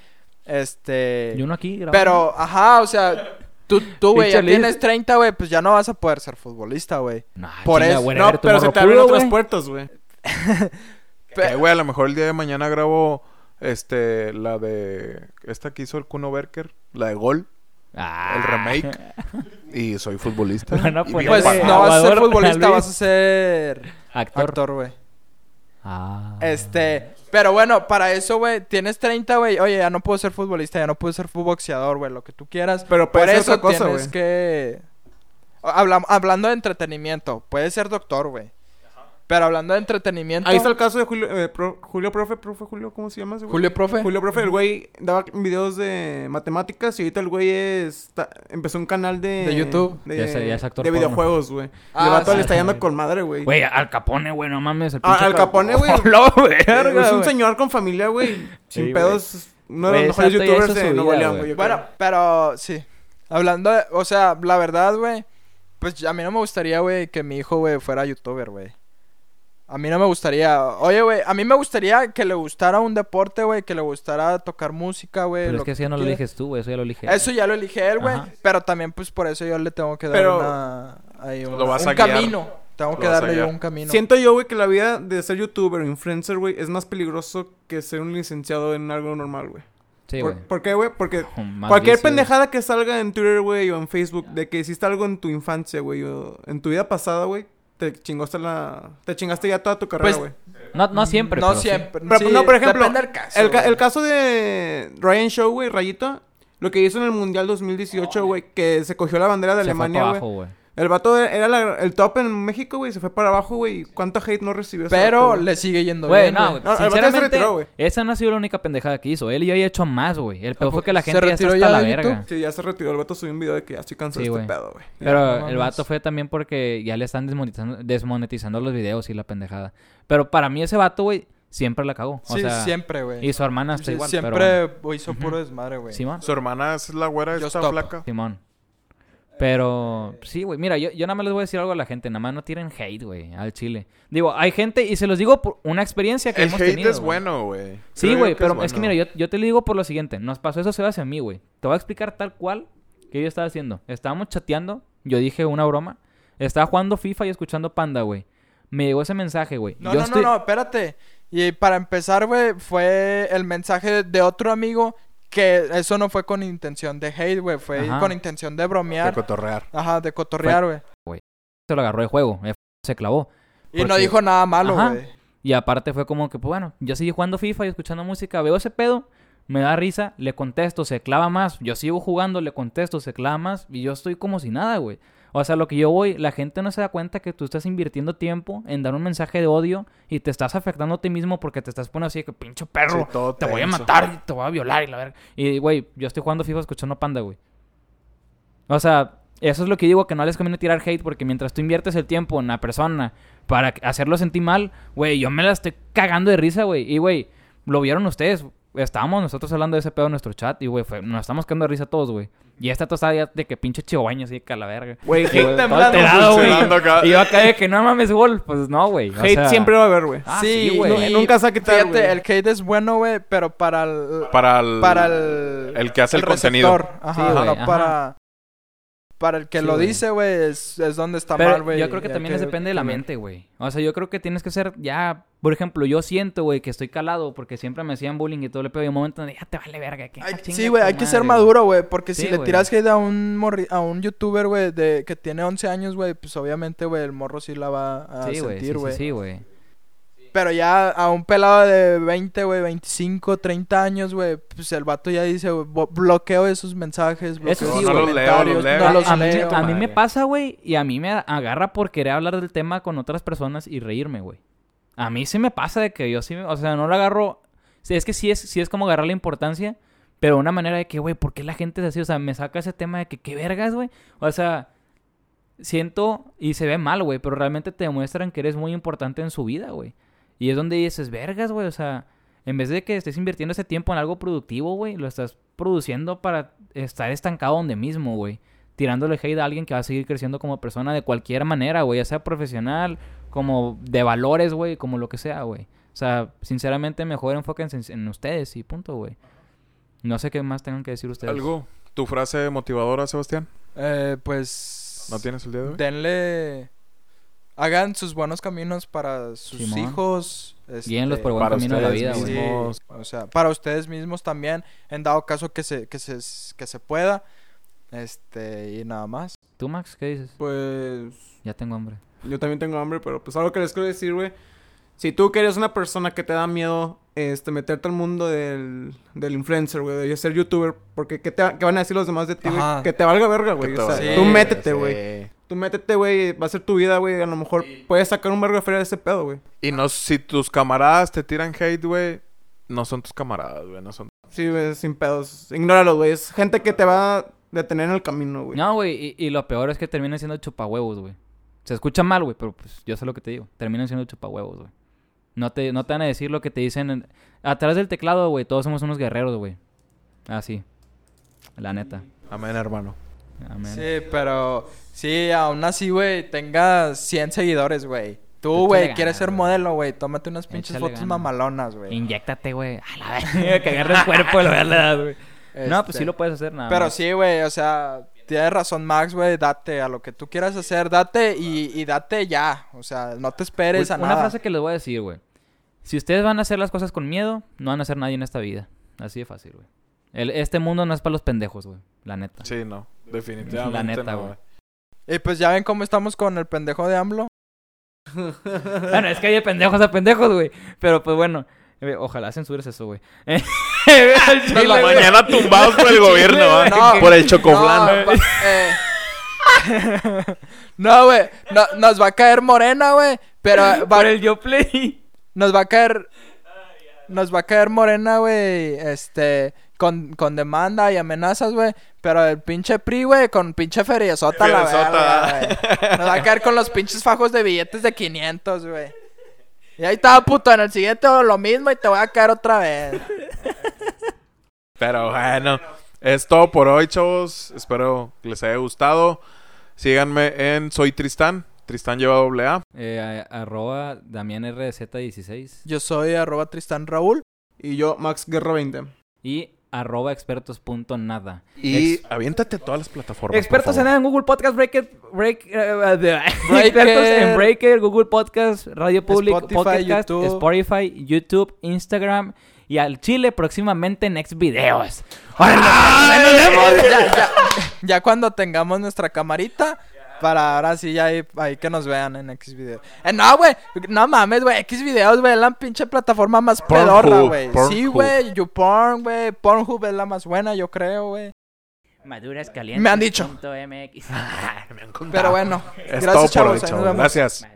Este. Y uno aquí grabando. Pero, ajá, o sea, tú, tú, güey, ya tienes 30, güey, pues ya no vas a poder ser futbolista, güey. Nah, por chinga, eso- No, pero se te abren otras güey. puertas, güey. Que, güey, a lo mejor el día de mañana grabo este, la de. Esta que hizo el Kuno Berker, la de Gol, Ah. el remake. y soy futbolista. Y bien Pues pagado. no vas a ser futbolista, vas a ser Actor. actor, güey. Ah. Este, pero bueno, para eso, güey, tienes 30, güey. Oye, ya no puedo ser futbolista, ya no puedo ser boxeador, güey, lo que tú quieras. Pero puede Por ser eso otra cosa, tienes que Habla- hablando de entretenimiento, puedes ser doctor, güey. Pero hablando de entretenimiento, Ahí está el caso de Julio, eh, Pro- Julio Profe, Profe Julio, ¿cómo se llama ese güey? Julio Profe. Julio Profe, el güey daba videos de matemáticas y ahorita el güey está- empezó un canal de... De YouTube. De, Ya es- ya es actor de videojuegos, güey. Ah, el vato sí. le está yendo con madre, güey. Güey, Al Capone, güey, no mames. El Ah, Al Capone, güey. Es un güey. señor con familia, güey. Sin Sí, pedos. Uno de los mejores youtubers de Nuevo León, Bueno, pero sí. Hablando de, o sea, la verdad, güey, pues a mí no me gustaría, güey, que mi hijo, güey, fuera youtuber, güey. A mí no me gustaría. Oye, güey, a mí me gustaría que le gustara un deporte, güey, que le gustara tocar música, güey. Pero es lo que eso ya no lo eliges tú, güey. Eso ya lo elige. Eso ya lo elige él, güey. Pero también, pues, por eso yo le tengo que dar Pero- una... ahí Lo vas un a camino. Tengo Lo que darle yo un camino. Siento yo, güey, que la vida de ser youtuber o influencer, güey, es más peligroso que ser un licenciado en algo normal, güey. Sí, ¿Por, güey. ¿Por qué, güey? Porque cualquier vicio, pendejada que salga en Twitter, güey, o en Facebook, de que hiciste algo en tu infancia, güey, o en tu vida pasada, güey, te chingaste la... Te chingaste ya toda tu carrera, Pues, güey. No, no siempre, No pero sí. siempre. Pero, sí, no, por ejemplo, depende del caso. el, el caso de Ryan Show, güey, Rayito, lo que hizo en el Mundial 2018, güey, que se cogió la bandera de Se fue Alemania, güey. El vato era la- el top en México, güey, se fue para abajo, güey. ¿Cuánto hate no recibió ese Pero vato, le sigue yendo Güey, bien, no, güey. güey. No, el vato ya se Sinceramente, retiró, esa no ha sido la única pendejada que hizo. Él ya había hecho más, güey. El peor fue que la ¿Se gente ya está retiró hasta ya la de verga. YouTube? Sí, ya se retiró. El vato subió un video de que ya estoy cansado Sí, de este güey. pedo, güey. Pero no el vato fue también porque ya le están desmonetizando, desmonetizando los videos y la pendejada. Pero para mí ese vato, güey, siempre la cagó. O Sí, sea, siempre, güey. y su hermana está Sí, igual. pero Siempre bueno. hizo puro desmadre, güey. Simón. Su hermana es la güera Yo esta flaca. Simón. Pero sí, güey. Mira, yo, yo nada más les voy a decir algo a la gente. Nada más no tiren hate, güey, al chile. Digo, hay gente, y se los digo por una experiencia que El hemos hate tenido. es bueno, güey. Sí, güey, pero es, que mira, yo, yo te lo digo por lo siguiente. Nos pasó eso se hace a mí, güey. Te voy a explicar tal cual que yo estaba haciendo. Estábamos chateando, yo dije una broma. Estaba jugando FIFA y escuchando Panda, güey. Me llegó ese mensaje, güey. No, Yo no, estoy- no, no, espérate. Y para empezar, güey, fue el mensaje de otro amigo que eso no fue con intención de hate, güey. Fue Ajá. con intención de De bromear. cotorrear. Ajá, de cotorrear, güey. Se lo agarró de juego. eh, Se clavó. Y no dijo nada malo, güey. Y aparte fue como que, pues bueno, yo seguí jugando FIFA y escuchando música, veo ese pedo, me da risa, le contesto, se clava más, yo sigo jugando, le contesto, se clava más, y yo estoy como si nada, güey. O sea, lo que yo voy, la gente no se da cuenta que tú estás invirtiendo tiempo en dar un mensaje de odio y te estás afectando a ti mismo porque te estás poniendo así de que pinche perro, Sí, te voy a matar y te voy a violar y la verga. Y, güey, yo estoy jugando FIFA escuchando Panda, güey. O sea, eso es lo que digo, que no les conviene tirar hate porque mientras tú inviertes el tiempo en la persona para hacerlo sentir mal, güey, yo me la estoy cagando de risa, güey. Y, güey, lo vieron ustedes. Estábamos nosotros hablando de ese pedo en nuestro chat y, güey, nos estamos cagando de risa todos, güey. Y esta tostada ya de que pinche chihuahua así de que a la verga. Güey, Y, hate temblando, güey. Y yo acá de que no mames gol. Pues no, güey. O Hate sea, siempre va a haber, güey. Ah, sí, sí, güey. No, nunca se quitar, Fíjate, el hate es bueno, güey, pero para el... Para el... Para el... el que hace el contenido. receptor. Ajá, Sí, no ajá. para... Para el que Sí, lo güey. dice, güey, es, es donde está Pero mal, güey. yo creo que también es depende de la mente, güey. O sea, yo creo que tienes que ser ya... Por ejemplo, yo siento, güey, que estoy calado porque siempre me hacían bullying y todo le pedo. Y un momento donde ya te vale verga. Que, Ay, ah, sí, güey, hay que ser maduro, güey, porque Sí, si le tiras hate a un morri- a un youtuber, güey, de que tiene 11 años, güey, pues obviamente, güey, el morro sí la va a Sí, güey. Sí, sentir, sí, güey. sí, güey. Pero ya a un pelado de 20, güey, 25, 30 años, güey, pues el vato ya dice, güey, bloqueo esos mensajes, bloqueo Eso sí, esos no los leo, comentarios, los leo. no los a, mí, leo. a mí me pasa, güey, y a mí me agarra por querer hablar del tema con otras personas y reírme, güey. A mí sí me pasa de que yo sí, me- o sea, no lo agarro, sí, es que sí es, sí es como agarrar la importancia, pero de una manera de que, güey, ¿por qué la gente es así? O sea, me saca ese tema de que, ¿qué vergas, güey? O sea, siento y se ve mal, güey, pero realmente te demuestran que eres muy importante en su vida, güey. Y es donde dices, vergas, güey, o sea, en vez de que estés invirtiendo ese tiempo en algo productivo, güey, lo estás produciendo para estar estancado donde mismo, güey. Tirándole hate a alguien que va a seguir creciendo como persona de cualquier manera, güey, ya sea profesional, como de valores, güey, como lo que sea, güey. O sea, sinceramente, mejor enfóquense en, en ustedes y punto, güey. No sé qué más tengan que decir ustedes. ¿Algo? ¿Tu frase motivadora, Sebastián? Eh, pues... ¿No tienes el día de hoy? Denle... Hagan sus buenos caminos para sus Simón. hijos. este, Guíenlos por buen para camino de la vida, güey. Sí, o sea, para ustedes mismos también, en dado caso que se, que se, que se pueda. Este, y nada más. ¿Tú, Max, qué dices? Pues Ya tengo hambre. yo también tengo hambre, pero pues algo que les quiero decir, güey. Si tú que eres una persona que te da miedo este meterte al mundo del, del influencer, güey, de ser youtuber, porque ¿qué, te, qué van a decir los demás de ti, güey? Que te valga verga, güey. O sea, tú métete, sí. Tú métete, güey, va a ser tu vida, güey. A lo mejor puedes sacar un vergo de feria de ese pedo, güey. Y no, si tus camaradas te tiran hate, güey, no son tus camaradas, güey, no son... Sí, güey, sin pedos. Ignóralos, güey. Es gente que te va a detener en el camino, güey. No, güey, y, y lo peor es que terminan siendo chupahuevos, güey. Se escucha mal, güey, pero pues yo sé lo que te digo. Terminan siendo chupahuevos, güey. No te, no te van a decir lo que te dicen en- atrás del teclado, güey. Todos somos unos guerreros, güey. Ah, sí. La neta. Amén, hermano. Amén. Sí, pero sí, aún así, güey, tengas 100 seguidores, güey. Tú, güey, quieres ser modelo, güey. Tómate unas pinches Échale fotos mamalonas, güey. Inyéctate, güey. A la verga. que agarre el cuerpo y lo veas la edad, güey. No, pues Este, sí lo puedes hacer, nada Pero más. sí, güey, o sea, tienes razón, Max, güey. Date a lo que tú quieras hacer, date y, y date ya. O sea, no te esperes a Una nada. frase que les voy a decir, güey. Si ustedes van a hacer las cosas con miedo, no van a hacer nadie en esta vida. Así de fácil, güey. Este mundo no es para los pendejos, güey. La neta. Sí, no, definitivamente La neta, no, güey. Y pues ya ven cómo estamos con el pendejo de AMLO. Bueno, es que hay de pendejos a pendejos, güey. Pero pues bueno, eh, ojalá censures eso, güey. Chile, la güey. mañana tumbados por el gobierno. No. por el chocoflan. No, eh. No, güey. no- nos va a caer morena, güey. Pero va- Por el yo play. nos va a caer. Nos va a caer morena, güey. Este. Con, con demanda y amenazas, güey. Pero el pinche PRI, güey, con pinche feriezota la verga, güey. Nos va a caer con los pinches fajos de billetes de 500, güey. Y ahí estaba, puto. En el siguiente lo mismo y te voy a caer otra vez. Pero bueno, es todo por hoy, chavos. Espero que les haya gustado. Síganme en Soy Tristán. Tristán lleva doble A. Eh, arroba Damián RZ16 Yo soy arroba Tristán Raúl. Y yo, Max Guerra 20. y arroba expertos.nada. Y aviéntate a todas las plataformas. Expertos por en favor. nada en Google Podcast, Breaker, break, eh, Breaker. expertos en Breaker, Google Podcast, Radio Public, Spotify, Podcast, YouTube. Spotify, YouTube, Instagram y al Chile próximamente Next Videos. ya, ya, ya cuando tengamos nuestra camarita, para ahora sí ya ahí, ahí que nos vean en X videos. Eh, no, güey, no mames, güey, X videos, güey, es la pinche plataforma más Pornhub, pedorra, güey. Sí, güey, YouPorn, güey, Pornhub es la más buena, yo creo, güey. Maduras calientes. Me han dicho. MX. Me han contado. Pero bueno, Es gracias, todo por chavos, nos vemos. Gracias.